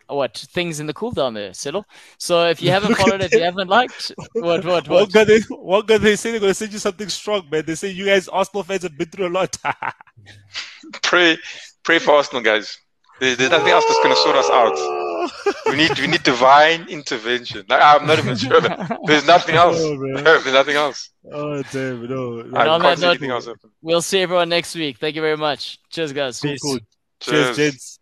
what things in the cool down there, Settle. So if you haven't Look at followed it, you haven't liked, what, what, One what? guy, they, one guy, they say they're gonna send you something strong, man. They say you guys Arsenal fans have been through a lot. Pray, pray for Arsenal, guys. There's, there's nothing else that's going to sort us out. We need we need divine intervention. Like, I'm not even sure. That, there's nothing else. Oh, there's nothing else. Oh damn, no. no. I on can't that see note- anything else happen. We'll see everyone next week. Thank you very much. Cheers, guys. Cool, Peace. cool. Cheers, Cheers. gents.